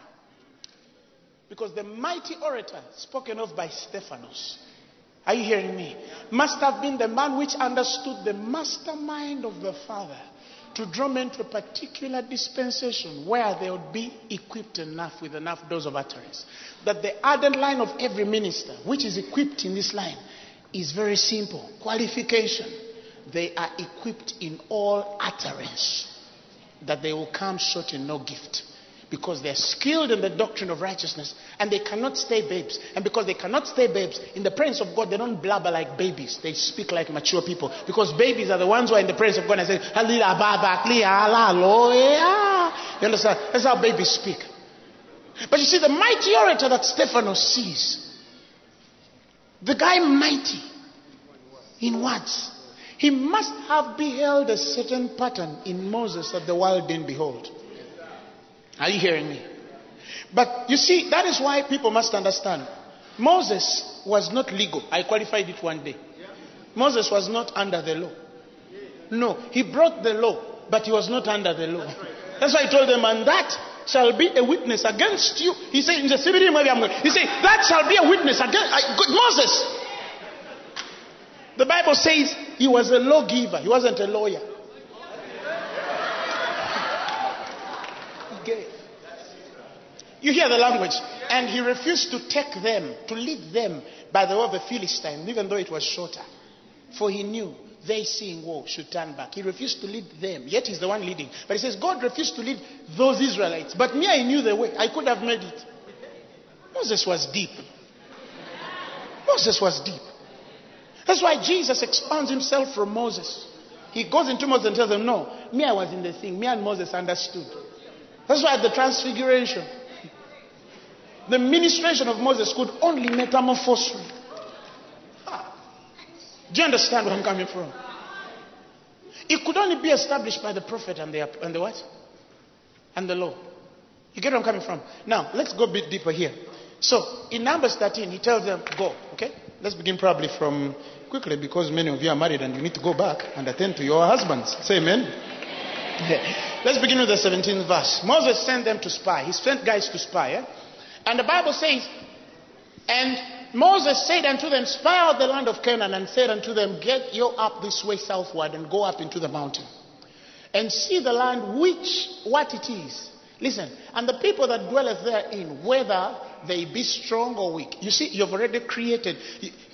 Because the mighty orator spoken of by Stephanos, are you hearing me? Must have been the man which understood the mastermind of the Father to draw men to a particular dispensation where they would be equipped enough with enough dose of utterance. That the ardent line of every minister, which is equipped in this line, is very simple. Qualification. They are equipped in all utterance. That they will come short in no gift because they're skilled in the doctrine of righteousness and they cannot stay babes. And because they cannot stay babes, in the presence of God, they don't blabber like babies. They speak like mature people. Because babies are the ones who are in the presence of God and say, You understand? That's how babies speak. But you see, the mighty orator that Stephanos sees, the guy mighty in words, he must have beheld a certain pattern in Moses that the world didn't behold. Are you hearing me? But you see, that is why people must understand. Moses was not legal. I qualified it one day. Moses was not under the law. No, he brought the law, but he was not under the law. That's why I told them, and that shall be a witness against you. He said, in the CBD, maybe I'm going. He said, that shall be a witness against I, Moses. The Bible says he was a lawgiver, he wasn't a lawyer. gave. You hear the language. And he refused to take them, to lead them by the way of the Philistine, even though it was shorter. For he knew they seeing war should turn back. He refused to lead them, yet he's the one leading. But he says, God refused to lead those Israelites. But me, I knew the way. I could have made it. Moses was deep. Moses was deep. That's why Jesus expands himself from Moses. He goes into Moses and tells them, No, me, I was in the thing. Me and Moses understood. That's why at the transfiguration, the ministration of Moses could only metamorphose you. Ah. Do you understand where I'm coming from? It could only be established by the prophet and the, and the what? And the law. You get where I'm coming from? Now, let's go a bit deeper here. So, in Numbers 13, he tells them, go, okay? Let's begin probably from quickly because many of you are married and you need to go back and attend to your husbands. Say amen. (laughs) Let's begin with the 17th verse. Moses sent them to spy. He sent guys to spy. Eh? And the Bible says, And Moses said unto them, Spy out the land of Canaan, and said unto them, Get you up this way southward, and go up into the mountain, and see the land which, what it is. Listen, and the people that dwelleth therein, whether they be strong or weak. You see, you've already created.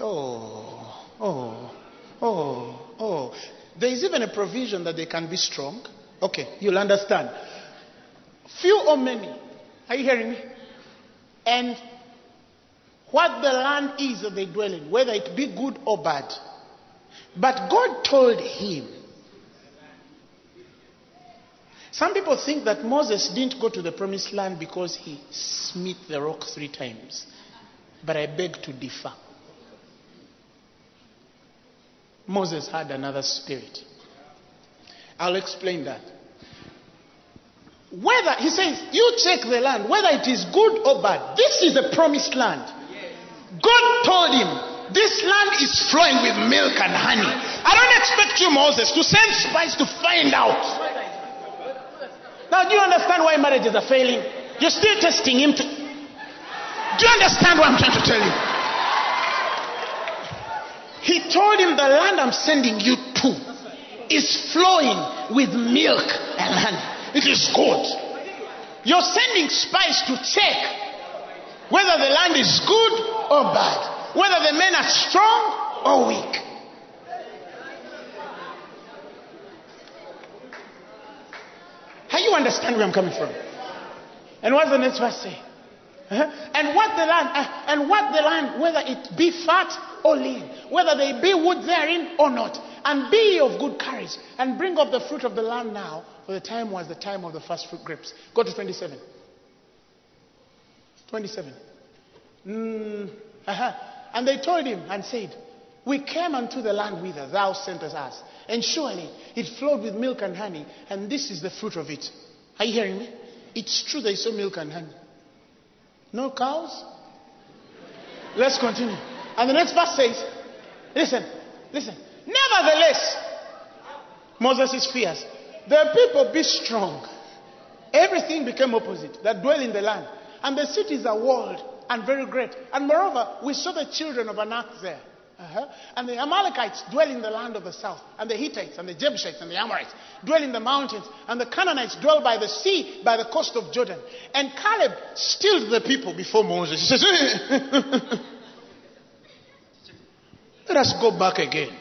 Oh, oh, oh, oh. There is even a provision that they can be strong. Okay, you'll understand. Few or many. Are you hearing me? And what the land is that they dwell in, whether it be good or bad. But God told him. Some people think that Moses didn't go to the promised land because he smit the rock three times. But I beg to differ. Moses had another spirit. I'll explain that. Whether, he says, you check the land, whether it is good or bad. This is the promised land. God told him, this land is flowing with milk and honey. I don't expect you, Moses, to send spies to find out. Now, do you understand why marriages are failing? You're still testing him to. Do you understand what I'm trying to tell you? He told him, The land I'm sending you to is flowing with milk and honey. It is good. You're sending spies to check whether the land is good or bad, whether the men are strong or weak. How you understand where I'm coming from? And what's the next verse say? Uh-huh. And what the land, uh, and what the land, whether it be fat or lean, whether there be wood therein or not, and be of good courage, and bring up the fruit of the land now, for the time was the time of the first fruit grapes. Go to 27. 27. Mm, uh-huh. And they told him and said, We came unto the land whither thou sentest us, and surely it flowed with milk and honey, and this is the fruit of it. Are you hearing me? It's true is no milk and honey. No cows? Let's continue. And the next verse says, Listen, listen. Nevertheless, Moses is fierce. The people be strong. Everything became opposite that dwell in the land. And the cities are walled and very great. And moreover, we saw the children of Anak there. Uh-huh. And the Amalekites dwell in the land of the south, and the Hittites, and the Jebusites, and the Amorites dwell in the mountains, and the Canaanites dwell by the sea, by the coast of Jordan. And Caleb stilled the people before Moses. He says, (laughs) Let us go back again.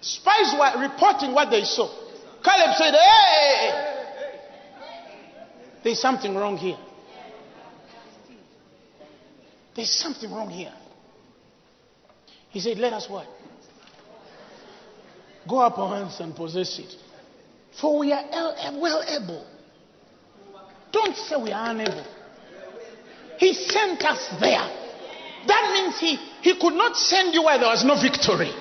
Spies were reporting what they saw. Caleb said, Hey, there's something wrong here. There's something wrong here. He said, Let us what? Go up our hands and possess it. For we are well able. Don't say we are unable. He sent us there. That means he, he could not send you where there was no victory.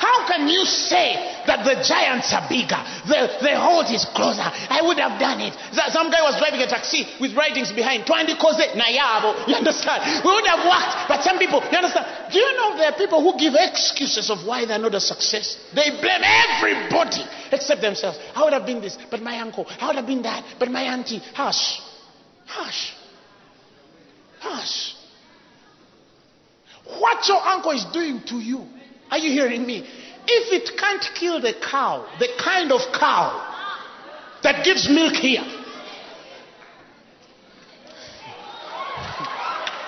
How can you say that the giants are bigger? The, the hold is closer. I would have done it. Some guy was driving a taxi with writings behind. Twandi koze nayabo. (laughs) You understand? We would have worked. But some people, you understand? Do you know there are people who give excuses of why they're not a success? They blame everybody except themselves. I would have been this, but my uncle. I would have been that, but my auntie. Hush. Hush. Hush. What your uncle is doing to you are you hearing me? If it can't kill the cow, the kind of cow that gives milk here, (laughs)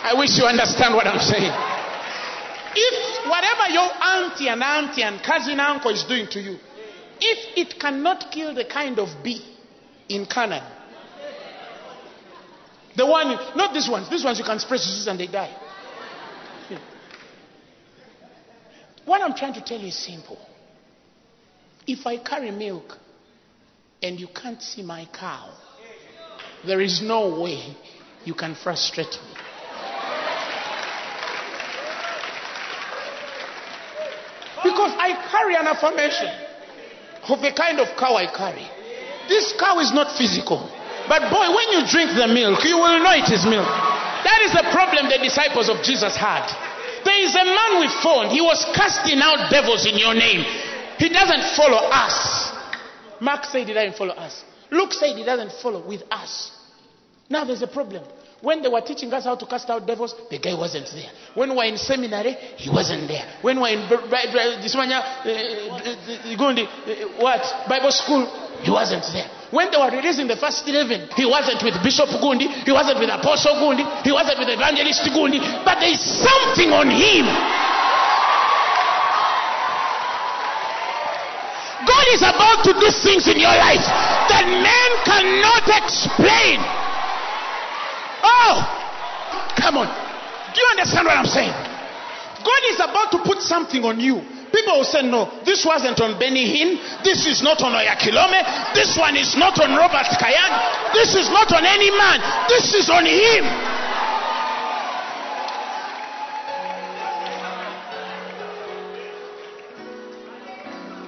I wish you understand what I'm saying. If whatever your auntie and auntie and cousin uncle is doing to you, if it cannot kill the kind of bee in Canaan, the one, not these ones, these ones you can spray disease and they die. What I'm trying to tell you is simple. If I carry milk and you can't see my cow, there is no way you can frustrate me. Because I carry an affirmation of the kind of cow I carry. This cow is not physical. But boy, when you drink the milk, you will know it is milk. That is the problem the disciples of Jesus had. There is a man we found. He was casting out devils in your name. He doesn't follow us. Mark said he doesn't follow us. Luke said he doesn't follow with us. Now there's a problem. When they were teaching us how to cast out devils, the guy wasn't there. When we were in seminary, he wasn't there. When we were in this one, uh, uh, uh, what Bible school, he wasn't there. When they were releasing the first 11, he wasn't with Bishop Gundi, he wasn't with Apostle Gundi, he wasn't with Evangelist Gundi, but there is something on him. God is about to do things in your life that men cannot explain. Oh, come on. Do you understand what I'm saying? God is about to put something on you. People will say, no, this wasn't on Benny Hinn. This is not on Oyakhilome. This one is not on Robert Kayanja. This is not on any man. This is on him.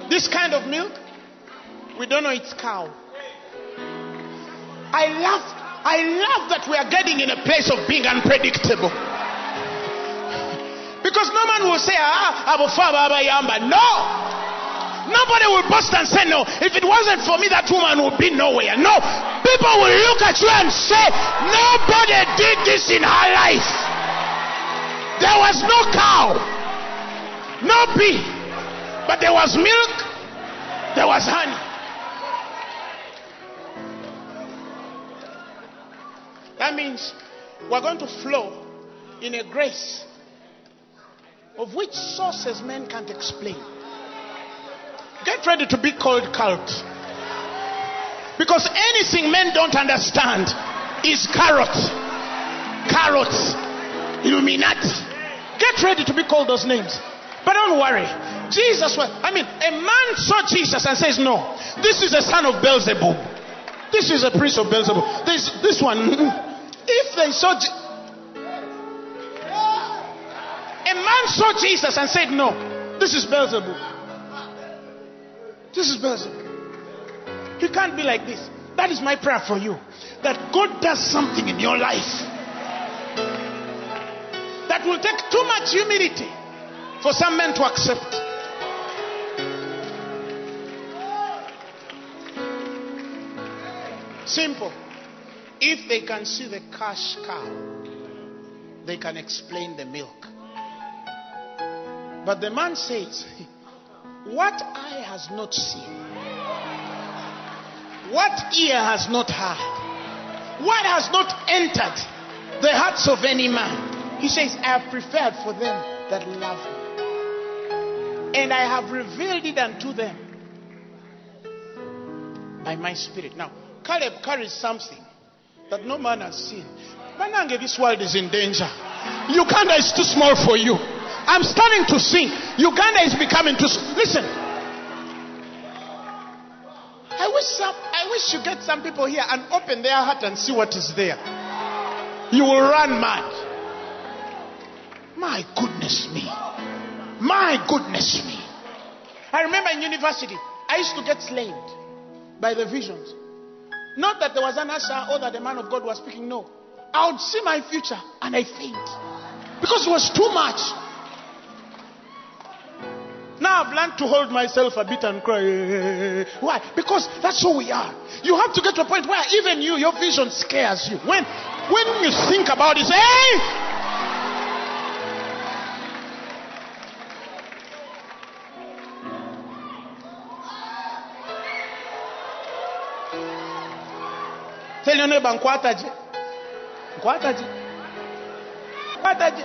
This kind of milk, we don't know it's cow. I love I love that we are getting in a place of being unpredictable. Because no man will say, ah, Yamba. No. Nobody will bust and say, no. If it wasn't for me, that woman would be nowhere. No. People will look at you and say, nobody did this in her life. There was no cow, no bee, but there was milk, there was honey. That means we're going to flow in a grace of which sources men can't explain. Get ready to be called cult. Because anything men don't understand is carrot. Carrots. Illuminati. Get ready to be called those names. But don't worry. Jesus was, I mean, a man saw Jesus and says, No, this is a son of Beelzebub. This is a priest of Beelzebub. This, this one, mm, mm. if they saw, a man saw Jesus and said, No, this is Beelzebub. This is Beelzebub. You can't be like this. That is my prayer for you. That God does something in your life that will take too much humility for some men to accept. Simple. If they can see the cash cow, they can explain the milk. But the man says, (laughs) What eye has not seen, what ear has not heard, what has not entered the hearts of any man. He says, I have prepared for them that love me. And I have revealed it unto them by my spirit. Now, Caleb carries something that no man has seen. Manange, this world is in danger. Uganda is too small for you. I'm starting to sing. Uganda is becoming too. Listen. I wish some. I wish you get some people here and open their heart and see what is there. You will run mad. My goodness me. My goodness me. I remember in university, I used to get slayed by the visions. Not that there was an usher or that the man of God was speaking. No. I would see my future and I faint. Because it was too much. Now I've learned to hold myself a bit and cry. Why? Because that's who we are. You have to get to a point where even you, your vision scares you. When, when you think about it, say, hey! Tell your neighbor, nkwataje. Nkwataje. Nkwataje.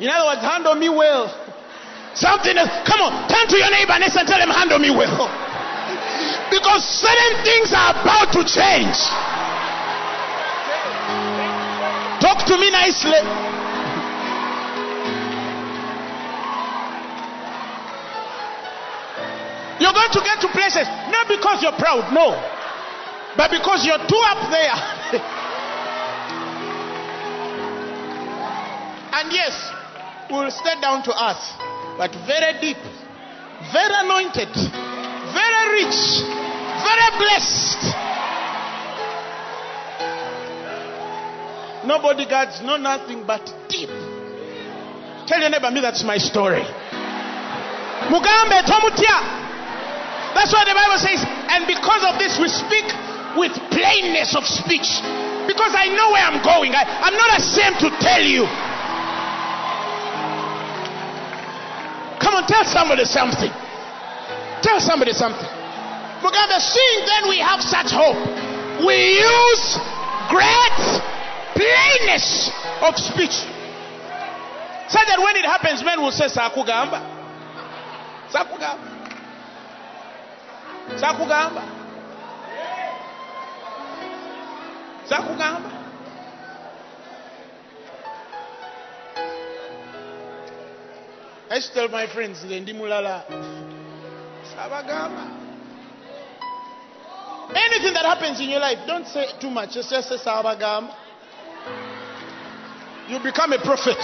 In other words, handle me well. Something else. Come on, turn to your neighbor next and tell him, handle me well. (laughs) Because certain things are about to change. Talk to me nicely. You're going to get to places, not because you're proud, no, but because you're too up there. (laughs) and yes, we'll stay down to earth, but very deep, very anointed, very rich, very blessed. No bodyguards, no nothing but deep. Tell your neighbor, me that's my story. Mugambe tomutya. That's why the Bible says, and because of this we speak with plainness of speech. Because I know where I'm going. I, I'm not ashamed to tell you. Come on, tell somebody something. Tell somebody something. Mugambe, seeing then we have such hope, we use great plainness of speech. So that when it happens, men will say, Sakugamba. Sakugamba. Sakugamba. Sakugamba. I tell my friends, Lendi Mulala, Sabagamba. Anything that happens in your life, don't say too much. Just say Sabagamba. You become a prophet.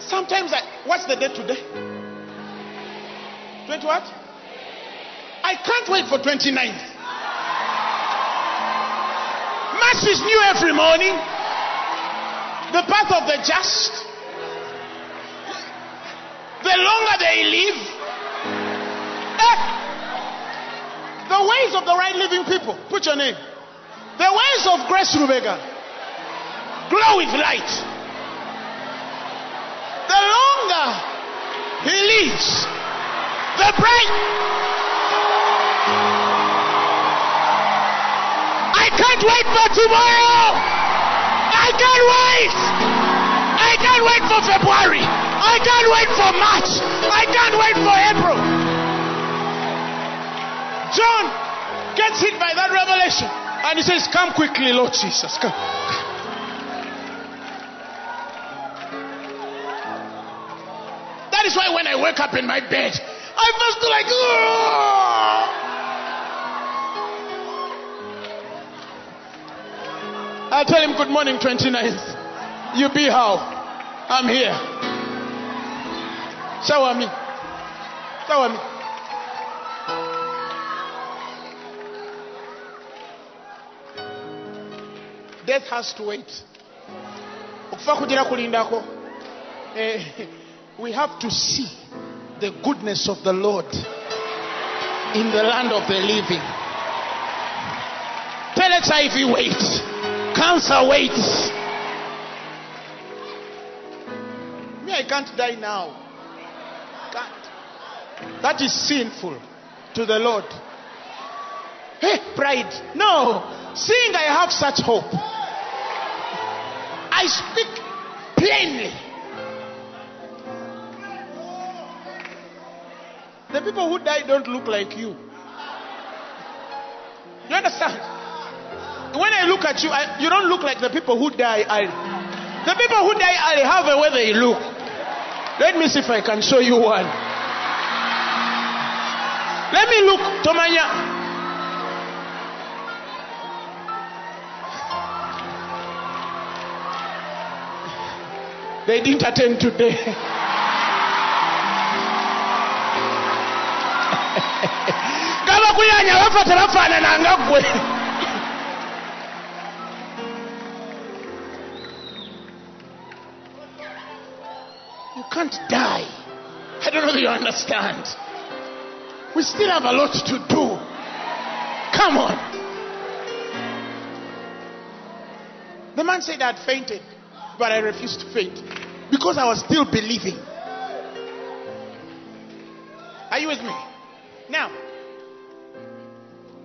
Sometimes I, what's the date today? 20 what? I can't wait for 29th. Mass is new every morning. The path of the just. The longer they live. Eh, the ways of the right living people. Put your name. The ways of grace, Lubega, glow with light. The longer he lives, the bright. Can't wait for tomorrow. I can't wait. I can't wait for February. I can't wait for March. I can't wait for April. John gets hit by that revelation and he says, Come quickly, Lord Jesus. Come. That is why when I wake up in my bed, I must do like. I'll tell him, Good morning, 29th. You be how? I'm here. Shower me. Shower me. Death has to wait. Eh, we have to see the goodness of the Lord in the land of the living. Tell HIV wait. Cancer waits. Me, I can't die now. Can't. That is sinful to the Lord. Hey, pride. No. Seeing I have such hope, I speak plainly. The people who die don't look like you. You understand? When I look at you, I, you don't look like the people who die. I, the people who die, I have a way they look. Let me see if I can show you one. Let me look, Tomanya. They didn't attend today. (laughs) ngaba kuyanya bafa tebafaanana nga can't die. I don't know if you understand. We still have a lot to do. Come on. The man said i'd fainted but i refused to faint because i was still believing. Are you with me? Now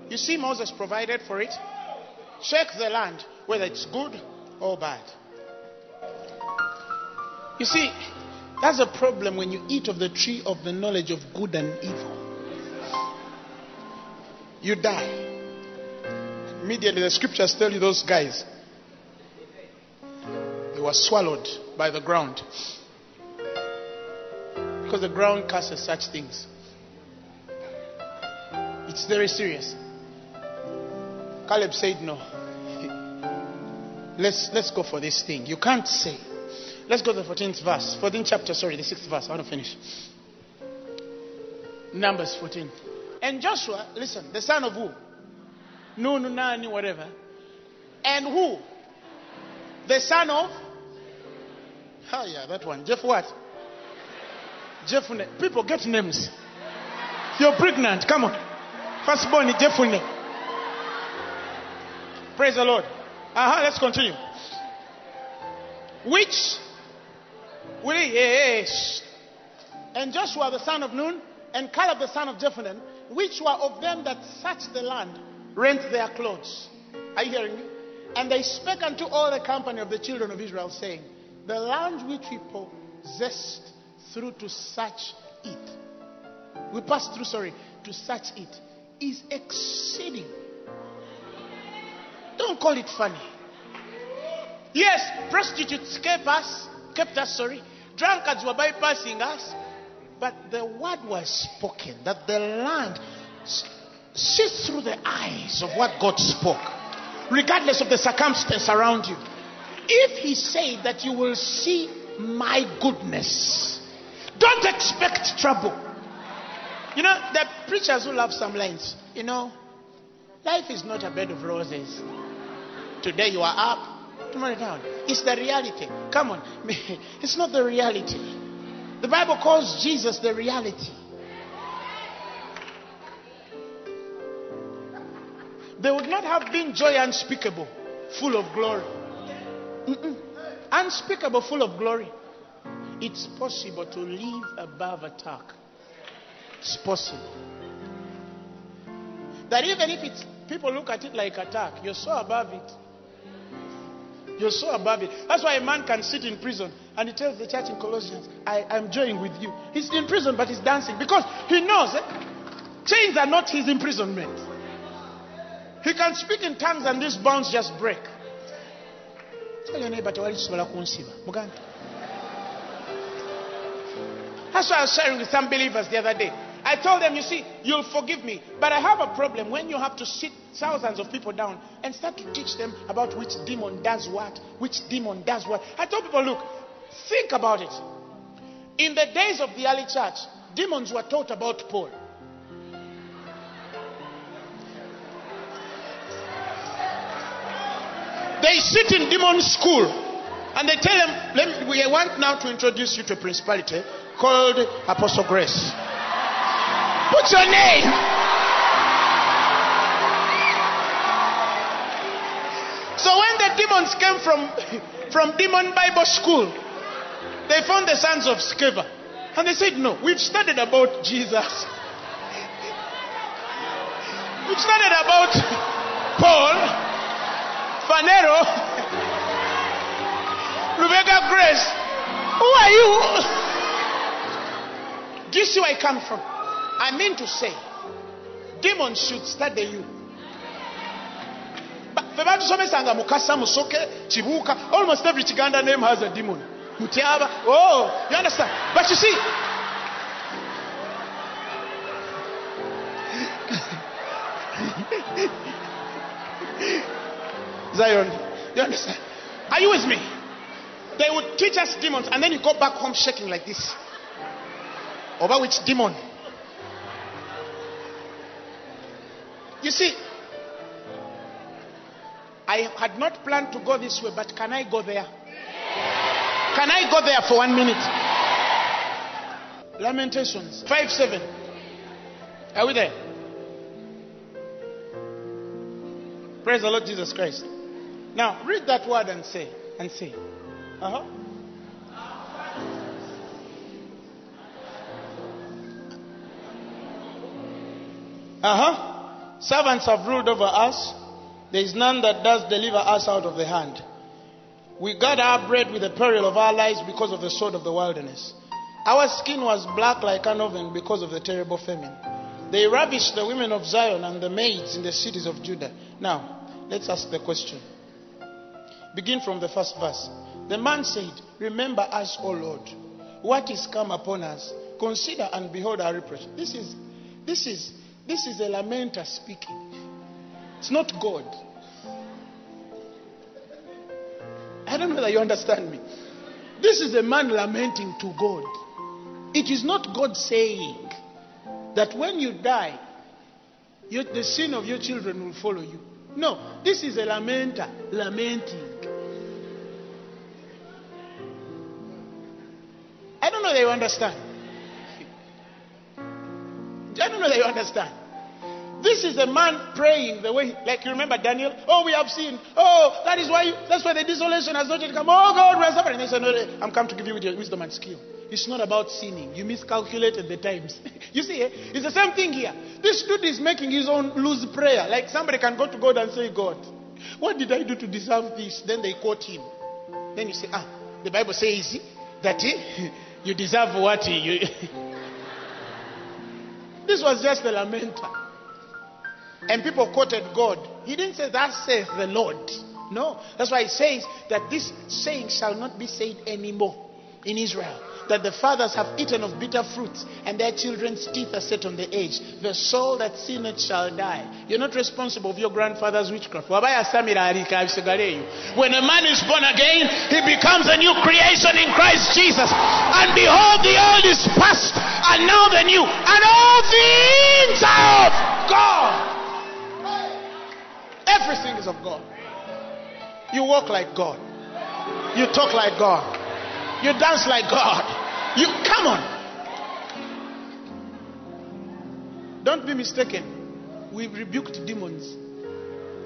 you see, Moses provided for it. Check the land, whether it's good or bad. You see, that's a problem when you eat of the tree of the knowledge of good and evil. You die. Immediately, the scriptures tell you those guys. They were swallowed by the ground. Because the ground curses such things. It's very serious. Caleb said, No. (laughs) Let's, let's go for this thing. You can't say. Let's go to the 14th verse. 14th chapter, sorry, the 6th verse. I want to finish. Numbers 14. And Joshua, listen, the son of who? Nun, Nani, whatever. And who? The son of? Oh, yeah, that one. Jeff what? Jeff. People get names. You're pregnant. Come on. Firstborn Jephunneh. Praise the Lord. Uh-huh, let's continue. Which will yes. And Joshua the son of Nun and Caleb the son of Jephunneh, which were of them that searched the land, rent their clothes. Are you hearing me? And they spake unto all the company of the children of Israel, saying, The land which we possessed through to search it, we passed through, sorry, to search it, is exceeding don't call it funny. Yes, prostitutes kept us, kept us, sorry. Drunkards were bypassing us. But the word was spoken that the land sees through the eyes of what God spoke, regardless of the circumstance around you. If He said that you will see my goodness, don't expect trouble. You know, the preachers who love some lines, you know, life is not a bed of roses. Today you are up, tomorrow down. It's the reality. Come on. (laughs) It's not the reality. The Bible calls Jesus the reality. there would not have been joy unspeakable, full of glory. Mm-mm. Unspeakable, full of glory. It's possible to live above attack. It's possible. That even if it's people look at it like attack, you're so above it. You're so above it. That's why a man can sit in prison and he tells the church in Colossians, I am joining with you. He's in prison, but he's dancing because he knows eh, chains are not his imprisonment. He can speak in tongues and these bonds just break. Tell your neighbor. That's why I was sharing with some believers the other day. I told them, you see, you'll forgive me, but I have a problem when you have to sit thousands of people down and start to teach them about which demon does what, which demon does what. I told people, look, think about it. In the days of the early church, demons were taught about Paul. They sit in demon school and they tell them, Let me, we want now to introduce you to a principality called Apostle Grace. Put your name. So when the demons came from, from Demon Bible School, they found the sons of Sceva. And they said, No, we've studied about Jesus. We've studied about Paul. Fanero, Rebecca Grace. Who are you? Do you see where I come from? I mean to say, demons should study you. mukasa musoke almost every kiganda name has a demon oh you understand but you see (laughs) Zion. You understand? Are you with me? They would teach us demons and then you go back home shaking like this. Over which demon? You see, I had not planned to go this way, but can I go there? Can I go there for one minute? Lamentations 5 7. Are we there? Praise the Lord Jesus Christ. Now read that word and say, and say, uh huh. Uh huh. Servants have ruled over us. There is none that does deliver us out of the hand. We got our bread with the peril of our lives because of the sword of the wilderness. Our skin was black like an oven because of the terrible famine. They ravished the women of Zion and the maids in the cities of Judah. Now, let's ask the question. Begin from the first verse. The man said, Remember us, O Lord, what is come upon us. Consider and behold our reproach. This is this is this is a lamenter speaking. It's not God. I don't know whether you understand me. This is a man lamenting to God. It is not God saying that when you die, you, the sin of your children will follow you. No, this is a lamenter lamenting. I don't know that you understand. I don't know that you understand. This is a man praying the way, like you remember Daniel. Oh, we have seen. Oh, that is why. You, that's why the desolation has not yet come. Oh God, we are suffering. They said, No, I'm come to give you with your wisdom and skill. It's not about sinning. You miscalculated the times. (laughs) you see, eh? it's the same thing here. This dude is making his own loose prayer. Like somebody can go to God and say, God, what did I do to deserve this? Then they quote him. Then you say, Ah, the Bible says that eh, (laughs) you deserve what you. (laughs) this was just a lamenter. And people quoted God. He didn't say, That saith the Lord. No. That's why he says that this saying shall not be said anymore in Israel. That the fathers have eaten of bitter fruits, and their children's teeth are set on the edge. The soul that sinneth shall die. You're not responsible for your grandfather's witchcraft. When a man is born again, he becomes a new creation in Christ Jesus. And behold, the old is past, and now the new. And all things are of God. Everything is of God. You walk like God. You talk like God. You dance like God. You come on. Don't be mistaken. We rebuked demons.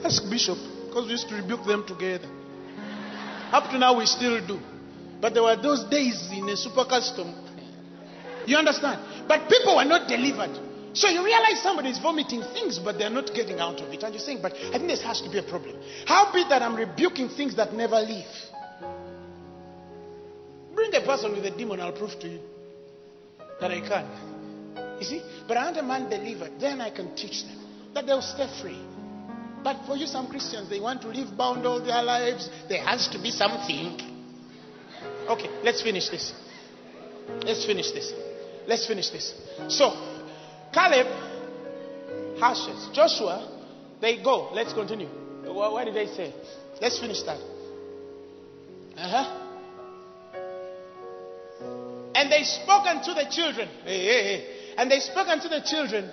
Ask Bishop, because we used to rebuke them together. Up to now, we still do. But there were those days in a super custom. You understand? But people were not delivered. So you realize somebody is vomiting things, but they're not getting out of it. And you're saying, but I think there has to be a problem. How be that I'm rebuking things that never leave? Bring a person with a demon, I'll prove to you that I can. You see? But I want a man delivered. Then I can teach them that they'll stay free. But for you, some Christians, they want to live bound all their lives. There has to be something. Okay, let's finish this. Let's finish this. Let's finish this. So, Caleb hashes. Joshua, they go. Let's continue. What, what did they say? Let's finish that. Uh huh. And they spoke unto the children. Hey, hey, hey. And they spoke unto the children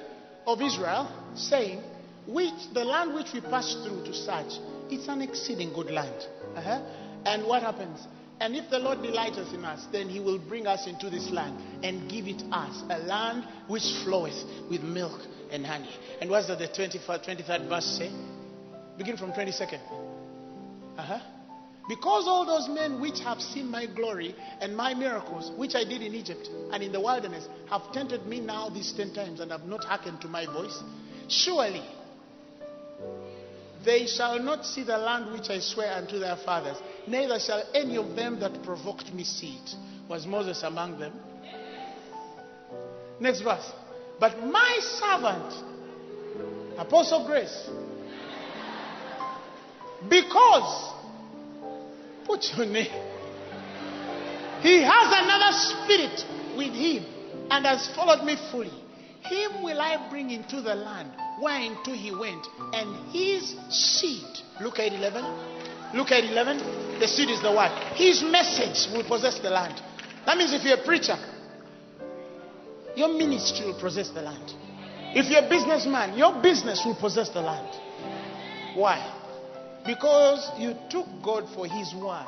of Israel, saying, which the land which we passed through to search, it's an exceeding good land. Uh-huh. And what happens? And if the Lord delights in us, then he will bring us into this land and give it us, a land which floweth with milk and honey. And what's that the 24th, 23rd verse say? Begin from 22nd. Uh-huh. Because all those men which have seen my glory and my miracles, which I did in Egypt and in the wilderness, have tempted me now these ten times and have not hearkened to my voice, surely they shall not see the land which I swear unto their fathers, neither shall any of them that provoked me see it. Was Moses among them? Next verse. But my servant, Apostle Grace, because, put your name, he has another spirit with him and has followed me fully. Him will I bring into the land whereinto he went, and his seed. Look at 11. Look at 11. The seed is the word. His message will possess the land. That means if you're a preacher, your ministry will possess the land. If you're a businessman, your business will possess the land. Why? Because you took God for His word,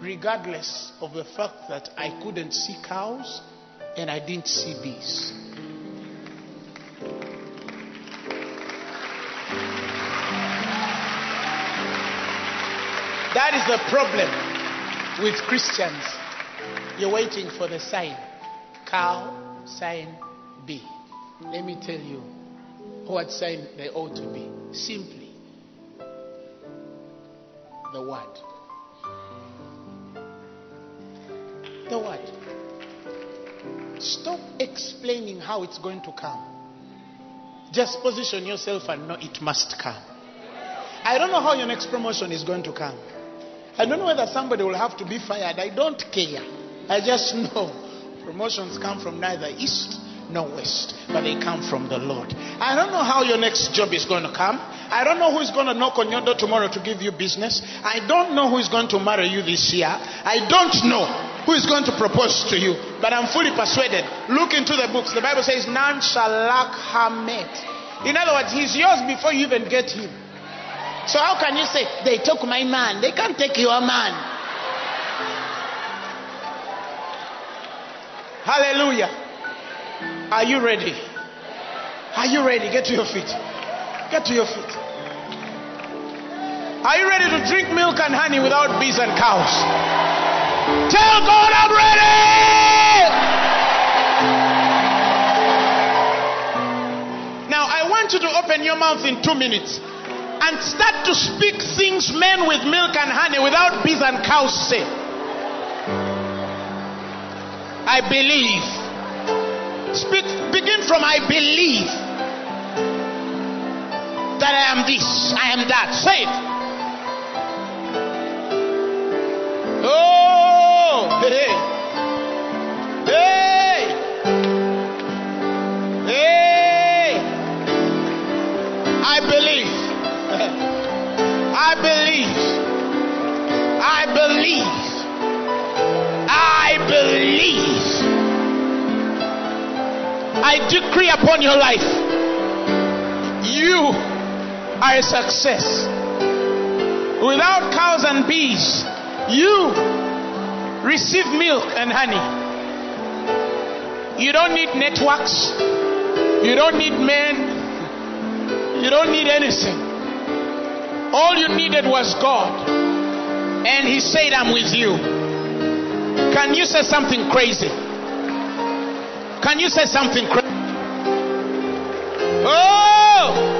regardless of the fact that I couldn't see cows and I didn't see bees. That is the problem with Christians. You're waiting for the sign. Cow, sign B. Let me tell you what sign they ought to be. Simply the word. The word. Stop explaining how it's going to come. Just position yourself and know it must come. I don't know how your next promotion is going to come. I don't know whether somebody will have to be fired. I don't care. I just know (laughs) promotions come from neither east nor west, but they come from the Lord. I don't know how your next job is going to come. I don't know who is going to knock on your door tomorrow to give you business. I don't know who is going to marry you this year. I don't know who is going to propose to you, but I'm fully persuaded. Look into the books. The Bible says, None shall lack her mate. In other words, he's yours before you even get him. So how can you say they took my man? They can't take your man. Hallelujah. Are you ready? Are you ready? Get to your feet. Get to your feet. Are you ready to drink milk and honey without bees and cows? Tell God I'm ready. Now I want you to open your mouth in two minutes and start to speak things men with milk and honey without bees and cows say. I believe. Speak, begin from I believe that I am this, I am that. Say it. Oh, hey, hey, hey. I believe. I believe. I believe. I believe. I decree upon your life. You are a success. Without cows and bees, you receive milk and honey. You don't need networks. You don't need men. You don't need anything. All you needed was God. And He said, I'm with you. Can you say something crazy? Can you say something crazy? Oh!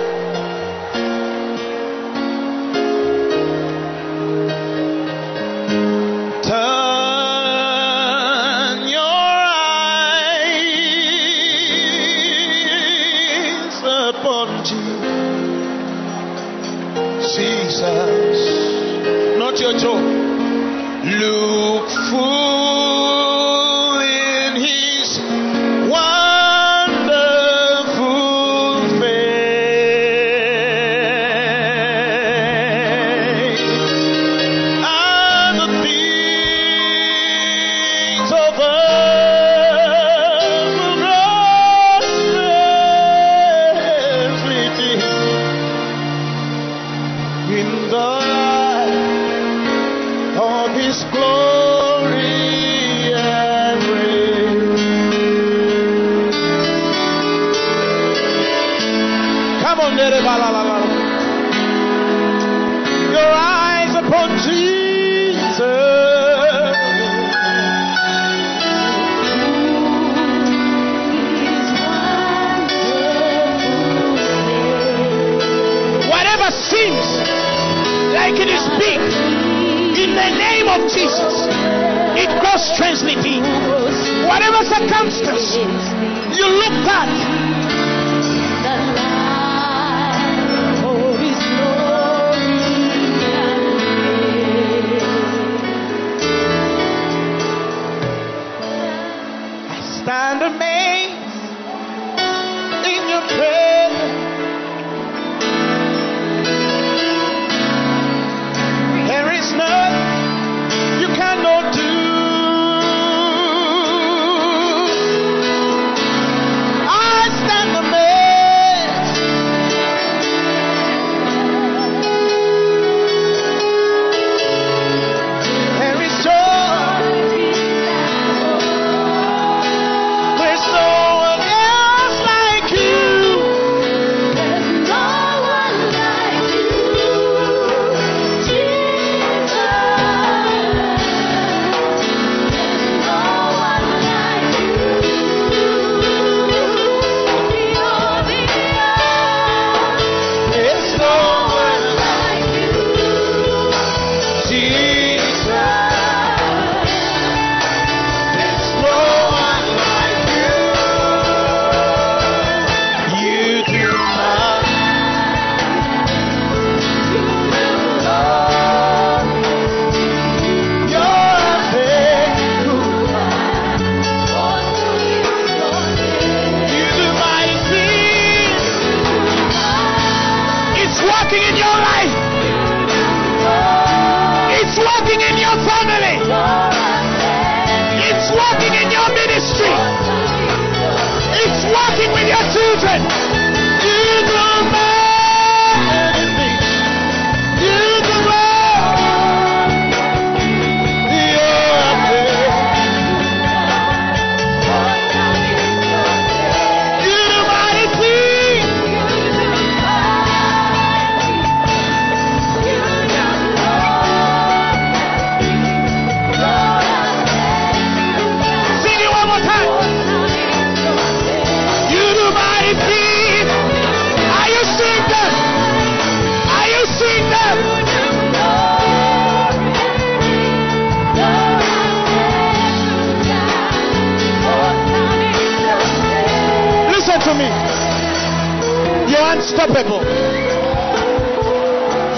unstoppable.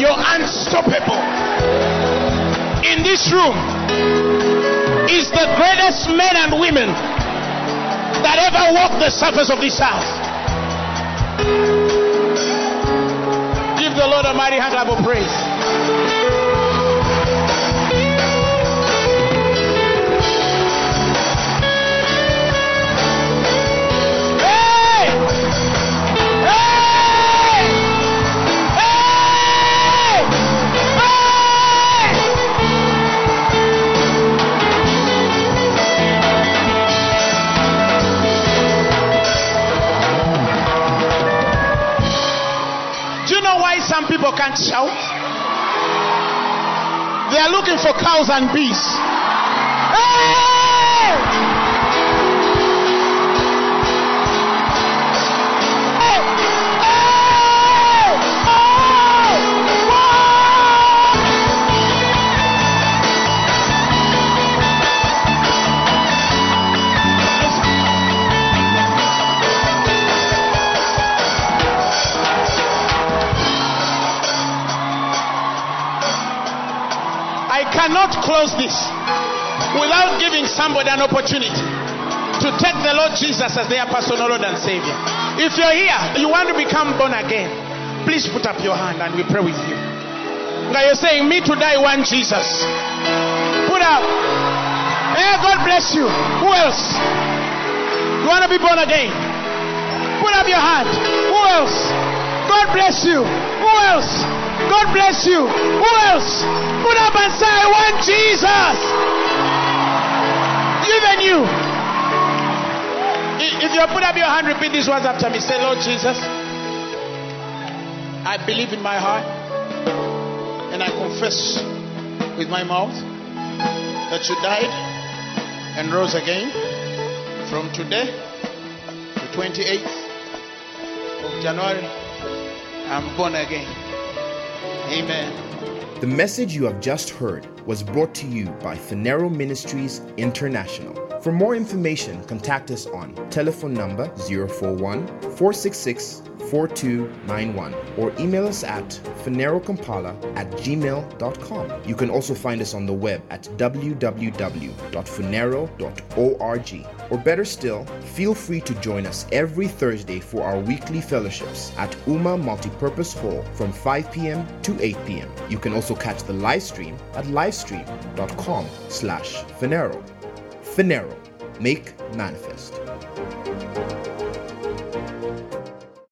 You're unstoppable. In this room is the greatest men and women that ever walked the surface of this earth. Give the Lord a mighty hand of praise. people can't shout. They are looking for cows and bees. Cannot close this without giving somebody an opportunity to take the Lord Jesus as their personal Lord and Savior. If you're here, you want to become born again, please put up your hand and we pray with you. Now you're saying, Me to die, one Jesus. Put up. Hey, God bless you. Who else? You want to be born again? Put up your hand. Who else? God bless you. Who else? God bless you. Who else? Put up and say, I want Jesus. Even you. If you put up your hand, repeat these words after me. Say, Lord Jesus, I believe in my heart and I confess with my mouth that you died and rose again from today, the 28th of January. I'm born again. Amen. The message you have just heard was brought to you by Phaneroo Ministries International. For more information, contact us on telephone number 041 466 4291 or email us at phanerookampala at gmail.com. You can also find us on the web at www.phaneroo.org. Or better still, feel free to join us every Thursday for our weekly fellowships at Uma Multipurpose Hall from 5 p.m. to 8 p.m. You can also catch the live stream at livestream.com slash Phaneroo. Phaneroo, make manifest.